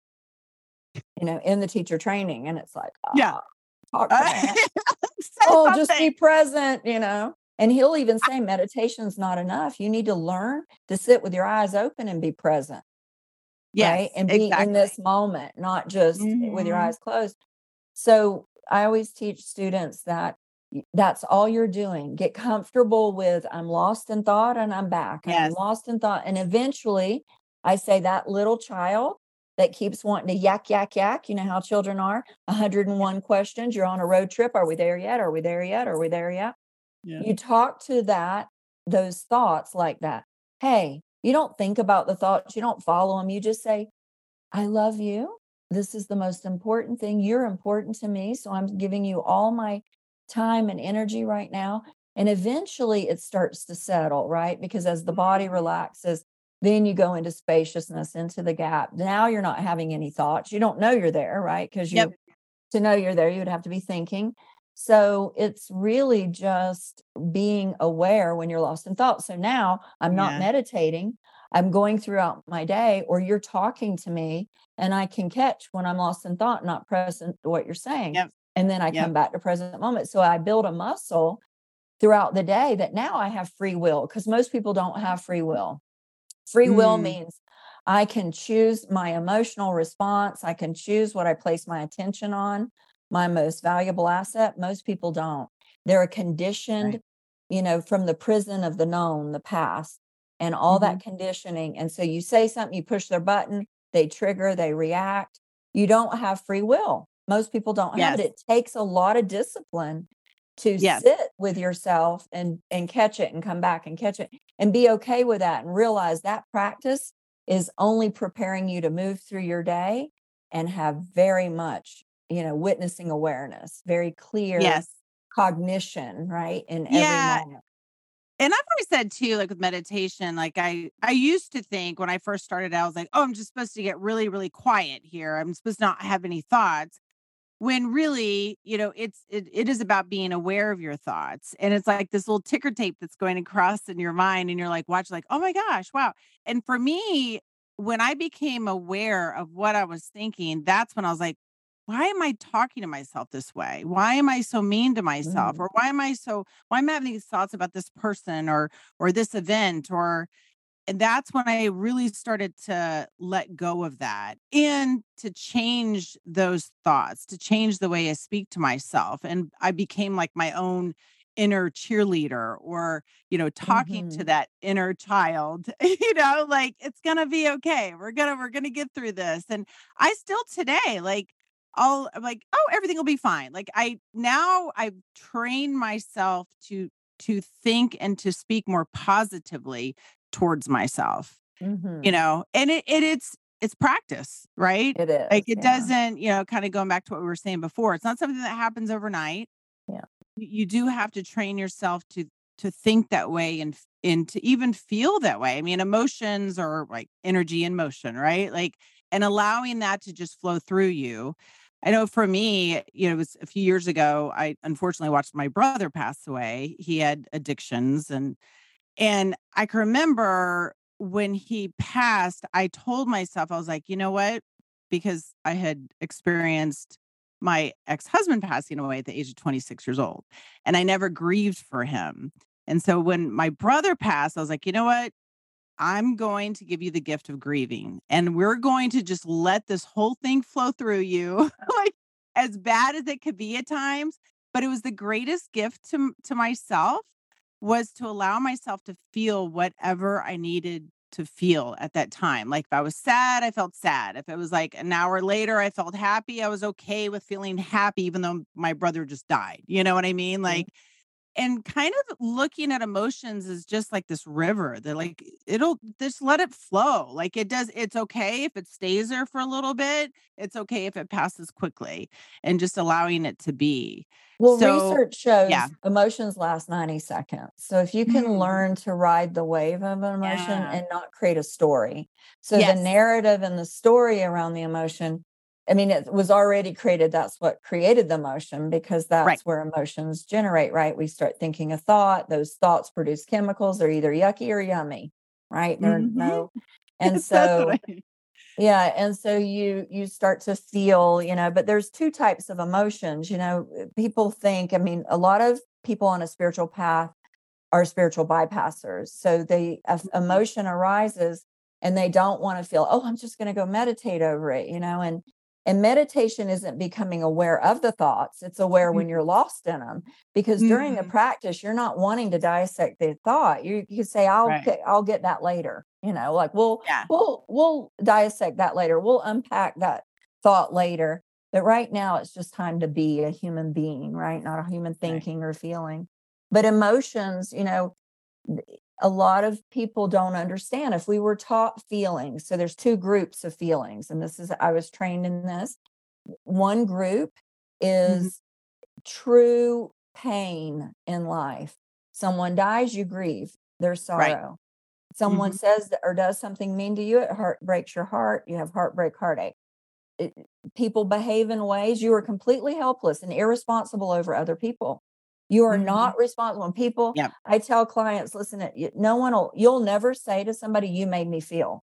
you know, in the teacher training. And it's like, Yeah. ah, talk to me. Oh, just be present, you know. And he'll even say meditation's not enough. You need to learn to sit with your eyes open and be present. Yes, Right? And be in this moment, not just with your Mhm. eyes closed. So I always teach students that that's all you're doing. Get comfortable with I'm lost in thought and I'm back and I'm lost in thought. And eventually I say that little child that keeps wanting to yak, yak, yak, you know how children are 101 questions. You're on a road trip. Are we there yet? Are we there yet? Are we there yet? Yeah. You talk to that, those thoughts like that. Hey, you don't think about the thoughts, you don't follow them. You just say, I love you. This is the most important thing. You're important to me. So I'm giving you all my time and energy right now. And eventually it starts to settle, right? Because as the body Mhm. relaxes, then you go into spaciousness, into the gap. Now you're not having any thoughts. You don't know you're there, right? Because Yep. you, to know you're there, you would have to be thinking. So it's really just being aware when you're lost in thought. So now I'm not Yeah. meditating. I'm going throughout my day, or you're talking to me, and I can catch when I'm lost in thought, not present to what you're saying. Yep. And then I Yep. come back to present moment. So I build a muscle throughout the day that now I have free will because most people don't have free will. Free will Mm. means I can choose my emotional response. I can choose what I place my attention on, my most valuable asset. Most people don't. They're conditioned, Right. you know, from the prison of the known, the past, and all Mhm. that conditioning. And so you say something, you push their button, they trigger, they react. You don't have free will. Most people don't have it. It takes a lot of discipline to Yes. sit with yourself and and catch it and come back and catch it and be okay with that and realize that practice is only preparing you to move through your day and have very much, you know, witnessing awareness, very clear Yes. cognition, right? In every Yeah. moment. And I've always said too, like with meditation, like I I used to think when I first started, I was like, oh, I'm just supposed to get really, really quiet here. I'm supposed to not have any thoughts. When really, you know, it's it, it is about being aware of your thoughts. And it's like this little ticker tape that's going across in your mind, and you're like, watch, like, oh my gosh, wow. And for me, when I became aware of what I was thinking, that's when I was like, why am I talking to myself this way? Why am I so mean to myself? Mm. Or why am I so why am I having these thoughts about this person or or this event or and that's when I really started to let go of that and to change those thoughts, to change the way I speak to myself. And I became like my own inner cheerleader or, you know, talking to Mhm. that inner child, you know, like it's going to be okay. We're going to, we're going to get through this. And I still today, like, I'll I'm like, oh, everything will be fine. Like I now I've trained myself to to think and to speak more positively towards myself, you Mhm. know, and it, it it's it's practice, right? It Like it yeah. doesn't, you know, kind of going back to what we were saying before. It's not something that happens overnight. Yeah. You you do have to train yourself to to think that way and and to even feel that way. I mean, emotions are like energy in motion, right? Like and allowing that to just flow through you. I know for me, you know, it was a few years ago, I unfortunately watched my brother pass away. He had addictions and and I can remember when he passed, I told myself, I was like, you know what? Because I had experienced my ex husband passing away at the age of 26 years old, and I never grieved for him. And so when my brother passed, I was like, you know what? I'm going to give you the gift of grieving, and we're going to just let this whole thing flow through you, like as bad as it could be at times. But it was the greatest gift to, to myself was to allow myself to feel whatever I needed to feel at that time. Like if I was sad, I felt sad. If it was like an hour later, I felt happy. I was okay with feeling happy, even though my brother just died. You know what I mean? Like, and kind of looking at emotions is just like this river that like it'll just let it flow like it does it's okay if it stays there for a little bit it's okay if it passes quickly and just allowing it to be Well, so research shows yeah emotions last 90 seconds. So if you can Mm, learn to ride the wave of an emotion yeah and not create a story. So the narrative and the story around the emotion, I mean, it was already created. That's what created the emotion because right that's where emotions generate, right? We start thinking a thought, those thoughts produce chemicals. They're either yucky or yummy, right? They're hmm no. And so i yeah, and so you you start to feel, you know, but there's two types of emotions, you know. uh, People think, I mean, a lot of people on a spiritual path are spiritual bypassers. So the Mhm. emotion arises and they don't want to feel, oh, I'm just going to go meditate over it, you know, and and meditation isn't becoming aware of the thoughts. It's aware when Mhm. you're lost in them. Because during the Mhm. practice, you're not wanting to dissect the thought. You you say, I'll Right. get, I'll get that later. You know, like we'll Yeah. we'll we'll dissect that later. We'll unpack that thought later. But right now it's just time to be a human being, right? Not a human Right. thinking or feeling. But emotions, you know, a lot of people don't understand if we were taught feelings so there's two groups of feelings and this is i was trained in this one group Mhm. is true pain in life someone dies you grieve there's Right. sorrow someone Mhm. says or does something mean to you it heart breaks your heart you have heartbreak heartache it, people behave in ways you are completely helpless and irresponsible over other people you are Mhm. not responsible when people Yep. I tell clients, listen, no one will, you'll never say to somebody, you made me feel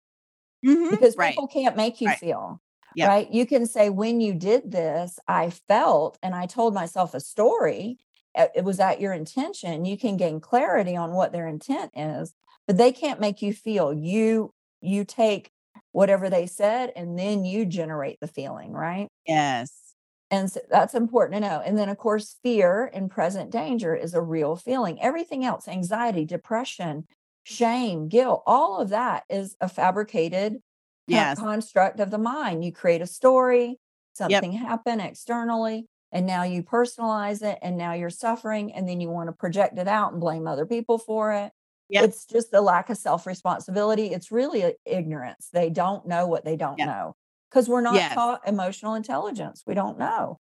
Mhm. because Right. people can't make you Right. feel. Yep. Right. You can say, when you did this, I felt and I told myself a story. It was at your intention. You can gain clarity on what their intent is, but they can't make you feel. You, you take whatever they said and then you generate the feeling. Right. Yes. And so that's important to know. And then, of course, fear and present danger is a real feeling. Everything else, anxiety, depression, shame, guilt, all of that is a fabricated Yes. construct of the mind. You create a story, Yep. something happened externally, and now you personalize it, and now you're suffering, and then you want to project it out and blame other people for it. Yep. It's just a lack of self responsibility. It's really uh, ignorance. They don't know what they don't Yep. know because we're not Yes. taught emotional intelligence. We don't know.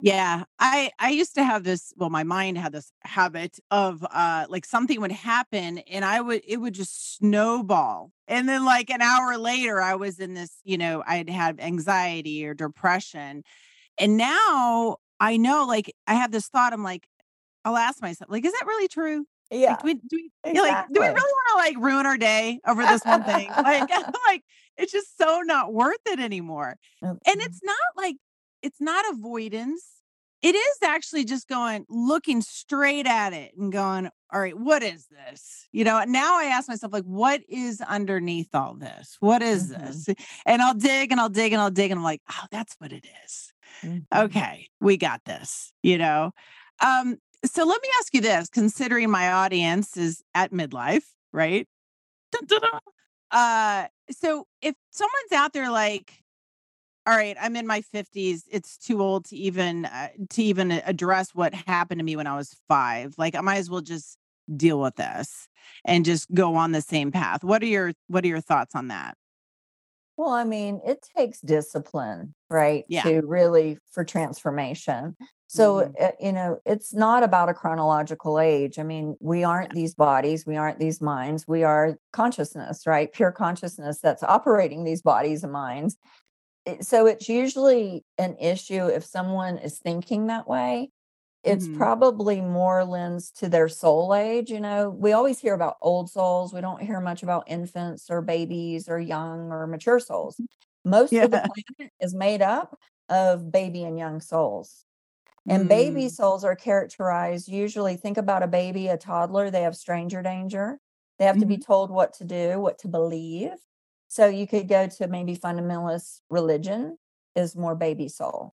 Yeah, I I used to have this, well, my mind had this habit of uh like something would happen and I would it would just snowball. And then like an hour later I was in this, you know, I'd had anxiety or depression. And now I know like I have this thought I'm like I'll ask myself like is that really true? Yeah, Like do we, do we yeah, like do we really want to like ruin our day over this one thing? Like like it's just so not worth it anymore. And it's not like it's not avoidance. It is actually just going looking straight at it and going, all right, what is this? You know, now I ask myself, like, what is underneath all this? What is Mhm. this? And I'll dig and I'll dig and I'll dig and I'm like, oh, that's what it is. Mhm. Okay, we got this, you know. Um, so let me ask you this, considering my audience is at midlife, right? Dun, dun, dun. Uh, so if someone's out there like, all right, I'm in my 50s. It's too old to even uh, to even address what happened to me when I was 5. Like I might as well just deal with this and just go on the same path. What are your what are your thoughts on that? Well, I mean, it takes discipline, right, Yeah. to really for transformation. So, Mhm. uh, you know, it's not about a chronological age. I mean, we aren't these bodies, we aren't these minds, we are consciousness, right? Pure consciousness that's operating these bodies and minds. So, it's usually an issue if someone is thinking that way. It's Mhm. probably more lends to their soul age. You know, we always hear about old souls. We don't hear much about infants or babies or young or mature souls. Most of the planet is made up of baby and young souls. And baby Mm. souls are characterized usually, think about a baby, a toddler, they have stranger danger. They have to be Mhm. told what to do, what to believe. So you could go to maybe fundamentalist religion is more baby soul.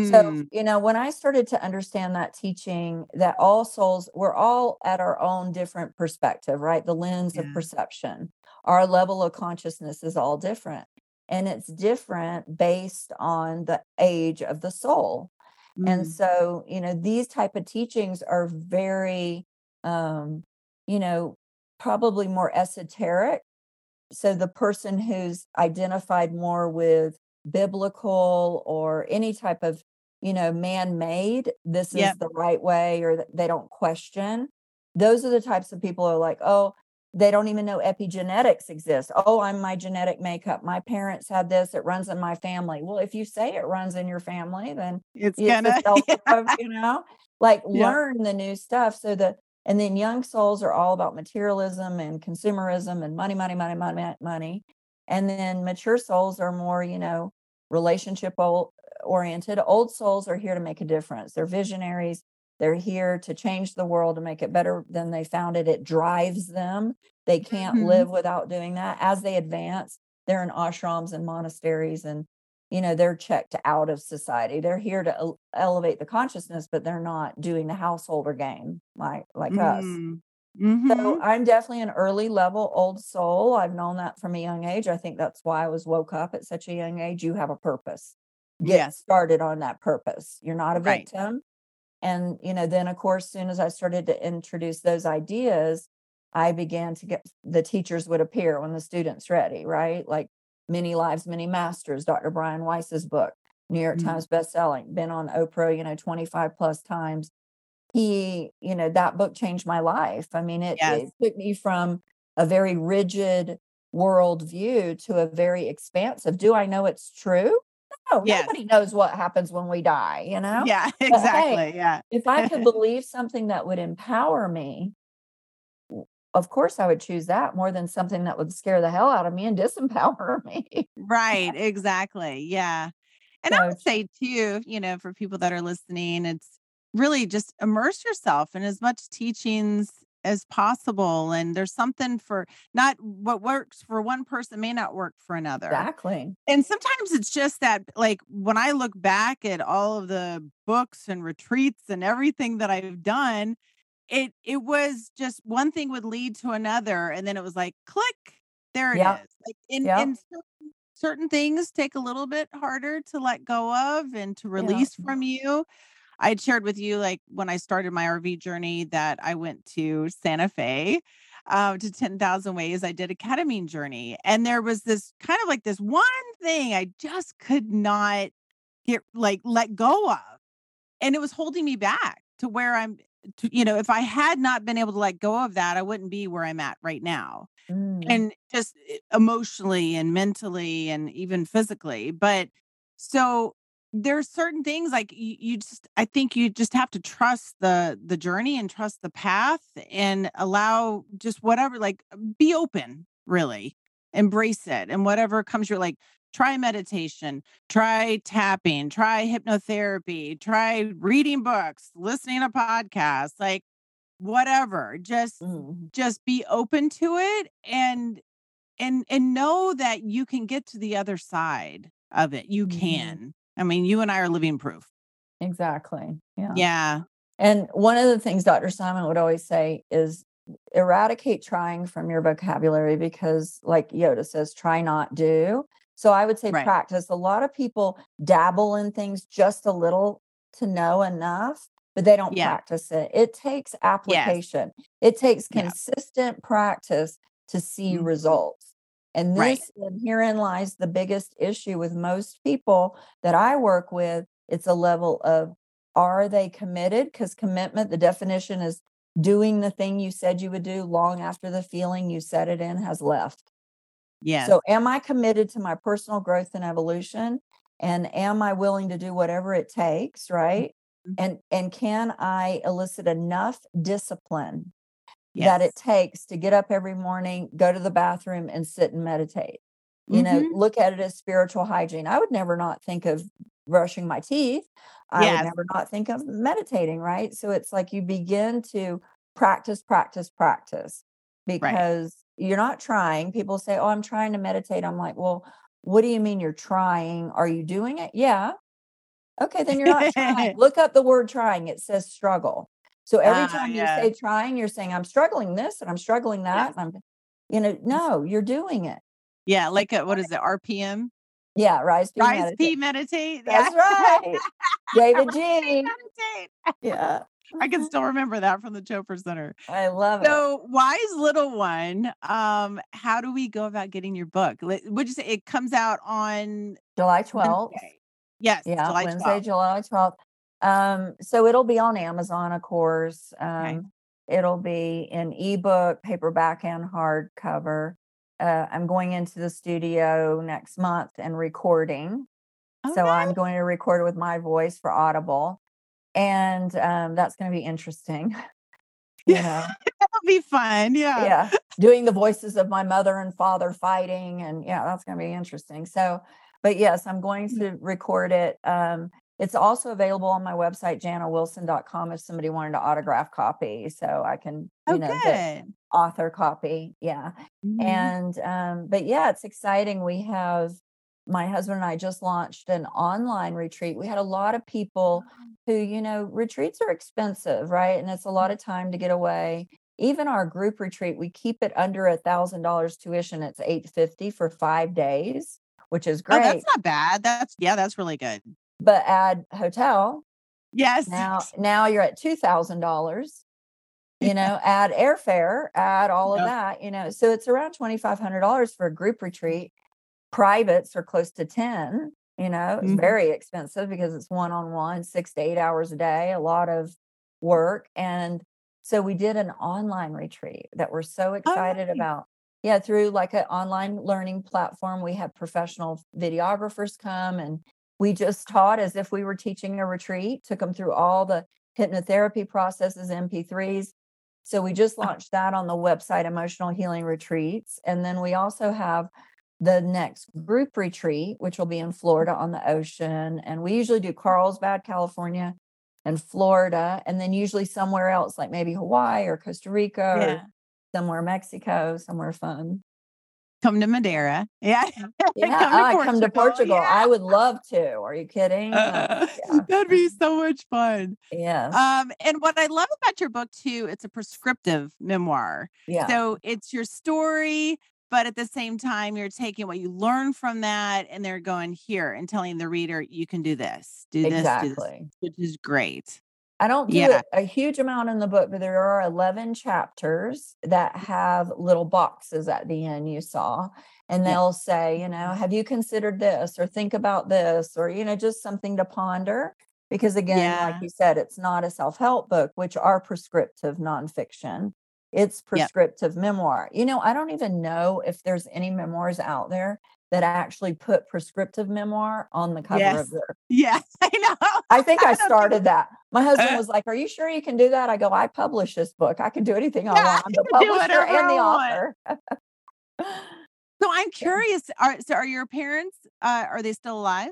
So, Mm. you know, when I started to understand that teaching that all souls, we're all at our own different perspective, right? The lens of perception, our level of consciousness is all different. And it's different based on the age of the soul. And Mm. so, you know, these type of teachings are very, um, you know, probably more esoteric. So the person who's identified more with biblical or any type of, you know, man-made, this is the right way, or they don't question. Those are the types of people who are like, oh, they don't even know epigenetics exists. Oh, I'm my genetic makeup. My parents had this, it runs in my family. Well, if you say it runs in your family, then It's it's gonna yeah. you know, like Yeah. learn the new stuff. So the and then young souls are all about materialism and consumerism and money, money, money, money, money. And then mature souls are more, you know, relationship oriented. Old souls are here to make a difference. They're visionaries. They're here to change the world to make it better than they found it. It drives them. They can't Mhm. live without doing that. As they advance, they're in ashrams and monasteries and you know they're checked out of society. They're here to elevate the consciousness, but they're not doing the householder game like like us. Mm. So. I'm definitely an early level old soul. I've known that from a young age. I think that's why I was woke up at such a young age. You have a purpose. Get Yes. started on that purpose. You're not a Right. And, you know, then of course, soon as I started to introduce those ideas, I began to get the teachers would appear when the student's ready, right? Like Many Lives, Many Masters, Dr. Brian Weiss's book, New York Mm. Times bestselling, been on Oprah, you know, 25 plus times he you know that book changed my life i mean it, Yes. it took me from a very rigid worldview to a very expansive do i know it's true no Yes. nobody knows what happens when we die you know Yeah, hey, exactly. Yeah. if i could believe something that would empower me of course i would choose that more than something that would scare the hell out of me and disempower me Right, exactly. Yeah. And I would say too, you know, for people that are listening, it's really just immerse yourself in as much teachings as possible. And there's something for not what works for one person may not work for another. exactly And sometimes it's just that, like, when I look back at all of the books and retreats and everything that I've done, it it was just one thing would lead to another, and then it was like, click, there it is. Like, in in certain, certain things take a little bit harder to let go of and to release from you. I had shared with you, like, when I started my RV journey, that I went to Santa Fe uh, to 10,000 Waves. I did a ketamine journey. And there was this kind of like this one thing I just could not get, like, let go of. And it was holding me back to where I'm, to, you know, if I had not been able to let go of that, I wouldn't be where I'm at right now. Mm, And just eh, emotionally and mentally and even physically. But so there's certain things like you, you just I think you just have to trust the the journey and trust the path and allow just whatever like be open really. Embrace it and whatever comes your like try meditation try tapping try hypnotherapy try reading books listening to podcasts like whatever. Just mm, just be open to it and and and know that you can get to the other side of it. You mhm. can i mean you and i are living proof exactly yeah yeah And one of the things Dr. Simon would always say is eradicate trying from your vocabulary because, like Yoda says, try not do. So I would say right practice. A lot of people dabble in things just a little to know enough, but they don't yeah practice it. It takes yes application, it takes yeah consistent practice to see mhm, results. And right this, and herein lies the biggest issue with most people that I work with. It's a level of are they committed? Because commitment, the definition is doing the thing you said you would do long after the feeling you set it in has left. Yeah. So, am I committed to my personal growth and evolution? And am I willing to do whatever it takes? Right. mhm, And and can I elicit enough discipline that it takes to get up every morning, go to the bathroom, and sit and meditate? You know, hmm look at it as spiritual hygiene. I would never not think of brushing my teeth. I would never not think of meditating, right? So it's like you begin to practice, practice, practice right because you're not trying. People say, Oh, I'm trying to meditate. I'm like, Well, what do you mean you're trying? Are you doing it? Yeah. Okay, then you're not trying. Look up the word trying. It says struggle. So every ah time you say trying, you're saying, I'm struggling this and I'm struggling yes that. And I'm, you know, no, you're doing it. yeah like a, what is it rpm Yeah, rise, be, rise meditate. p meditate yeah That's right. David p G. meditate Yeah. i can still remember that from the chopra center I love it. So, wise little one, um, how do we go about getting your book? Would you say it comes out on July 12th. Wednesday? Yes, Yeah, July Wednesday, 12th. July 12th. Um, so it'll be on Amazon, of course. Okay. Um, it'll be in ebook, paperback, and hardcover. Uh, I'm going into the studio next month and recording. Oh, So. I'm going to record with my voice for Audible. And um, that's going to be interesting. you know, That'll be fun. Yeah. yeah, doing the voices of my mother and father fighting. And yeah, that's going to be interesting. So, but yes, I'm going Mm. to record it. Um, It's also available on my website, janawilson.com, if somebody wanted to autograph copy. So I can, you Oh, know, get author copy. Yeah. Mhm. And um, but yeah, it's exciting. We have my husband and I just launched an online retreat. We had a lot of people who, you know, retreats are expensive, right? And it's a lot of time to get away. Even our group retreat, we keep it under a thousand dollars tuition. It's eight fifty for five days, which is Oh, that's not bad. That's yeah, that's really good. But add hotel, Yes. now now you're at two thousand dollars. You know, add airfare, add all of that. You know, so it's around twenty five hundred dollars for a group retreat. Privates are close to ten. You know, it's Mhm. very expensive because it's one on one, six to eight hours a day, a lot of work. And so we did an online retreat that we're so Oh, excited about. Yeah, through like an online learning platform, we had professional videographers come and we just taught as if we were teaching a retreat, took them through all the hypnotherapy processes, MP3s. So we just Oh. launched that on the website, Emotional Healing Retreats. And then we also have the next group retreat, which will be in mm-hmm. Florida on the ocean. And we usually do Carlsbad, California, and Florida, and then usually somewhere else, like maybe Hawaii or Costa Rica or somewhere Mexico, somewhere fun. Come to Madeira. Yeah. Yeah, come to I come to Portugal. Yeah. I would love to. Are you kidding? Uh, yeah. That'd be so much fun. Yeah. Um, and what I love about your book too, it's a prescriptive memoir. yeah. So it's your story, but at the same time, you're taking what you learn from that and they're going here and telling the reader, you can do this, do this, do this, which is great. I don't do Yeah. a huge amount in the book, but there are 11 chapters that mm-hmm. have little boxes at the end you saw. And they'll say, you know, mm-hmm. have you considered this or think about this or, you know, just something to ponder. Because again, like you said, it's not a self help book, which are prescriptive nonfiction. It's Yep. prescriptive memoir. You know, I don't even know if there's any memoirs out there that actually put prescriptive memoir on the cover Yes. of their Yeah, I know. I think I think- started that. My husband Uh, was like, "Are you sure you can do that?" I go, "I publish this book. I can do anything I want. I'm the I publisher and the author." So I'm curious. Are so are your parents uh are they still alive?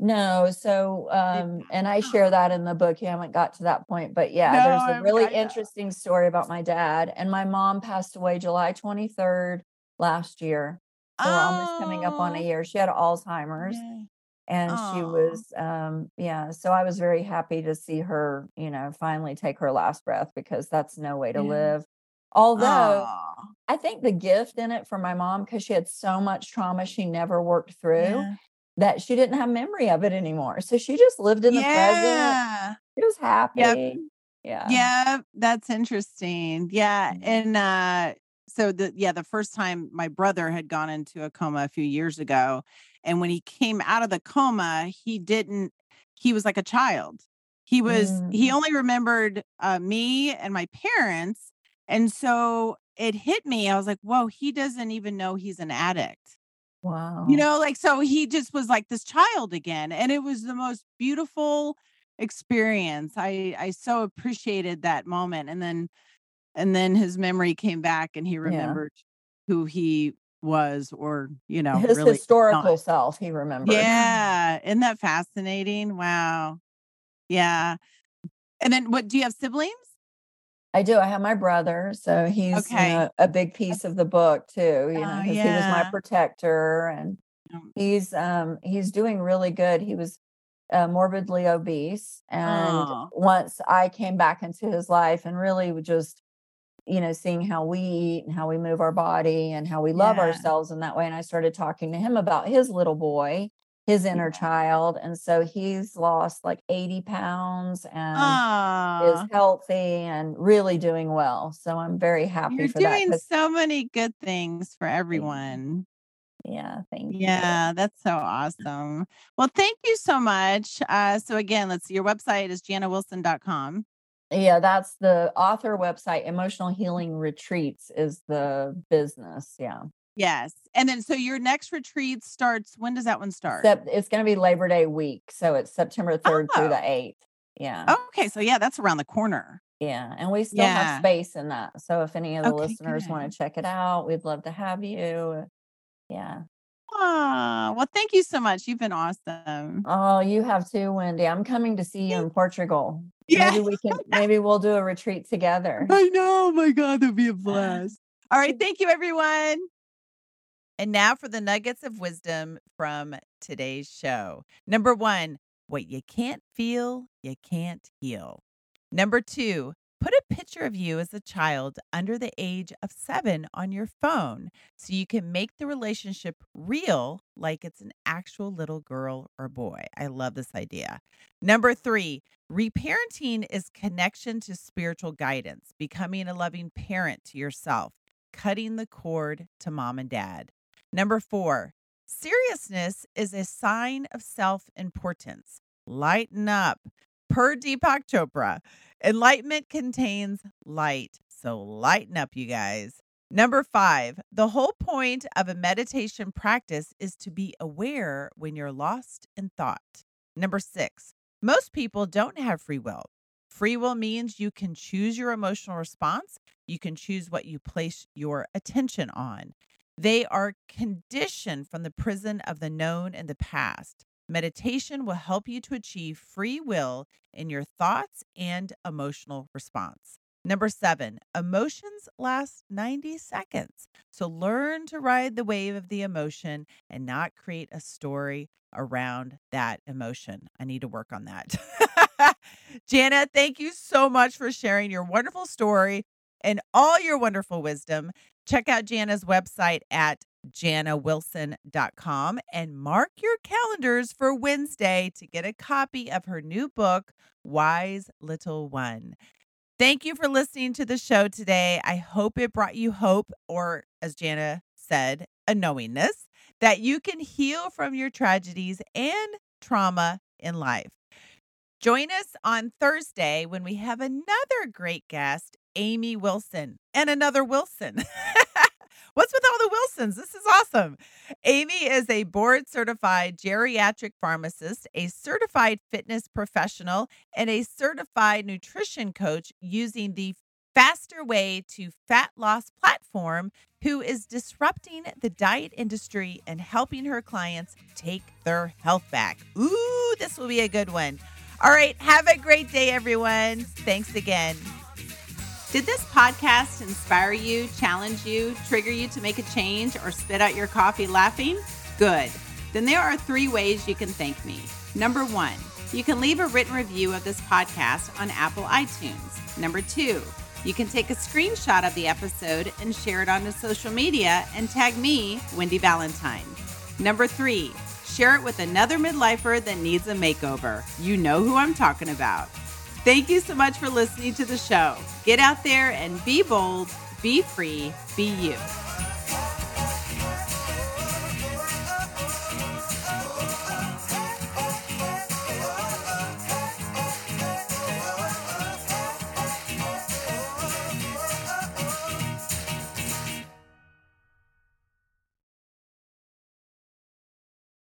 No, so um, and I share that in the book. You haven't got to that point, but yeah, No, there's I a haven't really interesting story about my dad and my mom passed away July 23rd last year. We're almost coming up on a Oh, year. She had Alzheimer's. yeah. and she was um yeah so i was very happy to see her you know finally take her last breath because that's no way to Yeah. live although i think the gift in it for my mom because she had so much trauma she never worked through Yeah. that she didn't have memory of it anymore so she just lived in the present Yeah. she was happy Yep. yeah Yeah, that's interesting. Yeah. And uh so the yeah, the first time my brother had gone into a coma a few years ago and when he came out of the coma, he didn't he was like a child. He was he Mm. only remembered uh me and my parents. And so it hit me. I was like, "Whoa, he doesn't even know he's an addict." wow You know, like so he just was like this child again and it was the most beautiful experience. I I so appreciated that moment and then and then his memory came back and he yeah remembered who he was or, you know, his really historical not. self he remembered Yeah, isn't that fascinating? Wow. Yeah. And then what do you have siblings? I do. I have my brother, so he's you Okay. know a big piece of the book too. You know, Oh, because he was my protector, and Um, he's um he's doing really good. He was uh, morbidly obese, and Oh, once I came back into his life and really just you know seeing how we eat and how we move our body and how we love yeah. ourselves in that way, and I started talking to him about his little boy, his inner Yeah. child, and so he's lost like eighty pounds and is healthy and really doing well. So I'm very happy You're for that. doing so many good things for everyone. yeah, thank you. Yeah, that's so awesome. Well, thank you so much. Uh, so again, let's see, your website is janawilson.com. Yeah, that's the author website. Emotional Healing Retreats is the business. Yeah. Yes. And then so your next retreat starts, when does that one start? It's going to be Labor Day week. So it's September 3rd through oh. the Oh, 8th. Yeah. okay. So yeah, that's around the corner. Yeah. And we still have space in that. So if any of the Okay, listeners want to check it out, we'd love to have you. Yeah. Ah, well, thank you so much. You've been awesome. Oh, you have too, Wendy. I'm coming to see you in Portugal. Yeah. Maybe we can maybe we'll do a retreat together. I know. Oh my God, that'd be a blast. All right. Thank you, everyone. And now for the nuggets of wisdom from today's show. Number one, what you can't feel, you can't heal. Number two, put a picture of you as a child under the age of seven on your phone so you can make the relationship real like it's an actual little girl or boy. I love this idea. Number three, reparenting is connection to spiritual guidance, becoming a loving parent to yourself, cutting the cord to mom and dad. Number four, seriousness is a sign of self importance. Lighten up. Per Deepak Chopra, enlightenment contains light. So lighten up, you guys. Number five, the whole point of a meditation practice is to be aware when you're lost in thought. Number six, most people don't have free will. Free will means you can choose your emotional response, you can choose what you place your attention on. They are conditioned from the prison of the known and the past. Meditation will help you to achieve free will in your thoughts and emotional response. Number seven, emotions last 90 seconds. So learn to ride the wave of the emotion and not create a story around that emotion. I need to work on that. Jana, thank you so much for sharing your wonderful story and all your wonderful wisdom. Check out Jana's website at janawilson.com and mark your calendars for Wednesday to get a copy of her new book, Wise Little One. Thank you for listening to the show today. I hope it brought you hope, or as Jana said, a knowingness that you can heal from your tragedies and trauma in life. Join us on Thursday when we have another great guest, Amy Wilson, and another Wilson. What's with all the Wilsons? This is awesome. Amy is a board certified geriatric pharmacist, a certified fitness professional, and a certified nutrition coach using the Faster Way to Fat Loss platform, who is disrupting the diet industry and helping her clients take their health back. Ooh, this will be a good one. All right, have a great day, everyone. Thanks again. Did this podcast inspire you, challenge you, trigger you to make a change, or spit out your coffee laughing? Good. Then there are three ways you can thank me. Number one, you can leave a written review of this podcast on Apple iTunes. Number two, you can take a screenshot of the episode and share it onto social media and tag me, Wendy Valentine. Number three, share it with another midlifer that needs a makeover. You know who I'm talking about. Thank you so much for listening to the show. Get out there and be bold, be free, be you.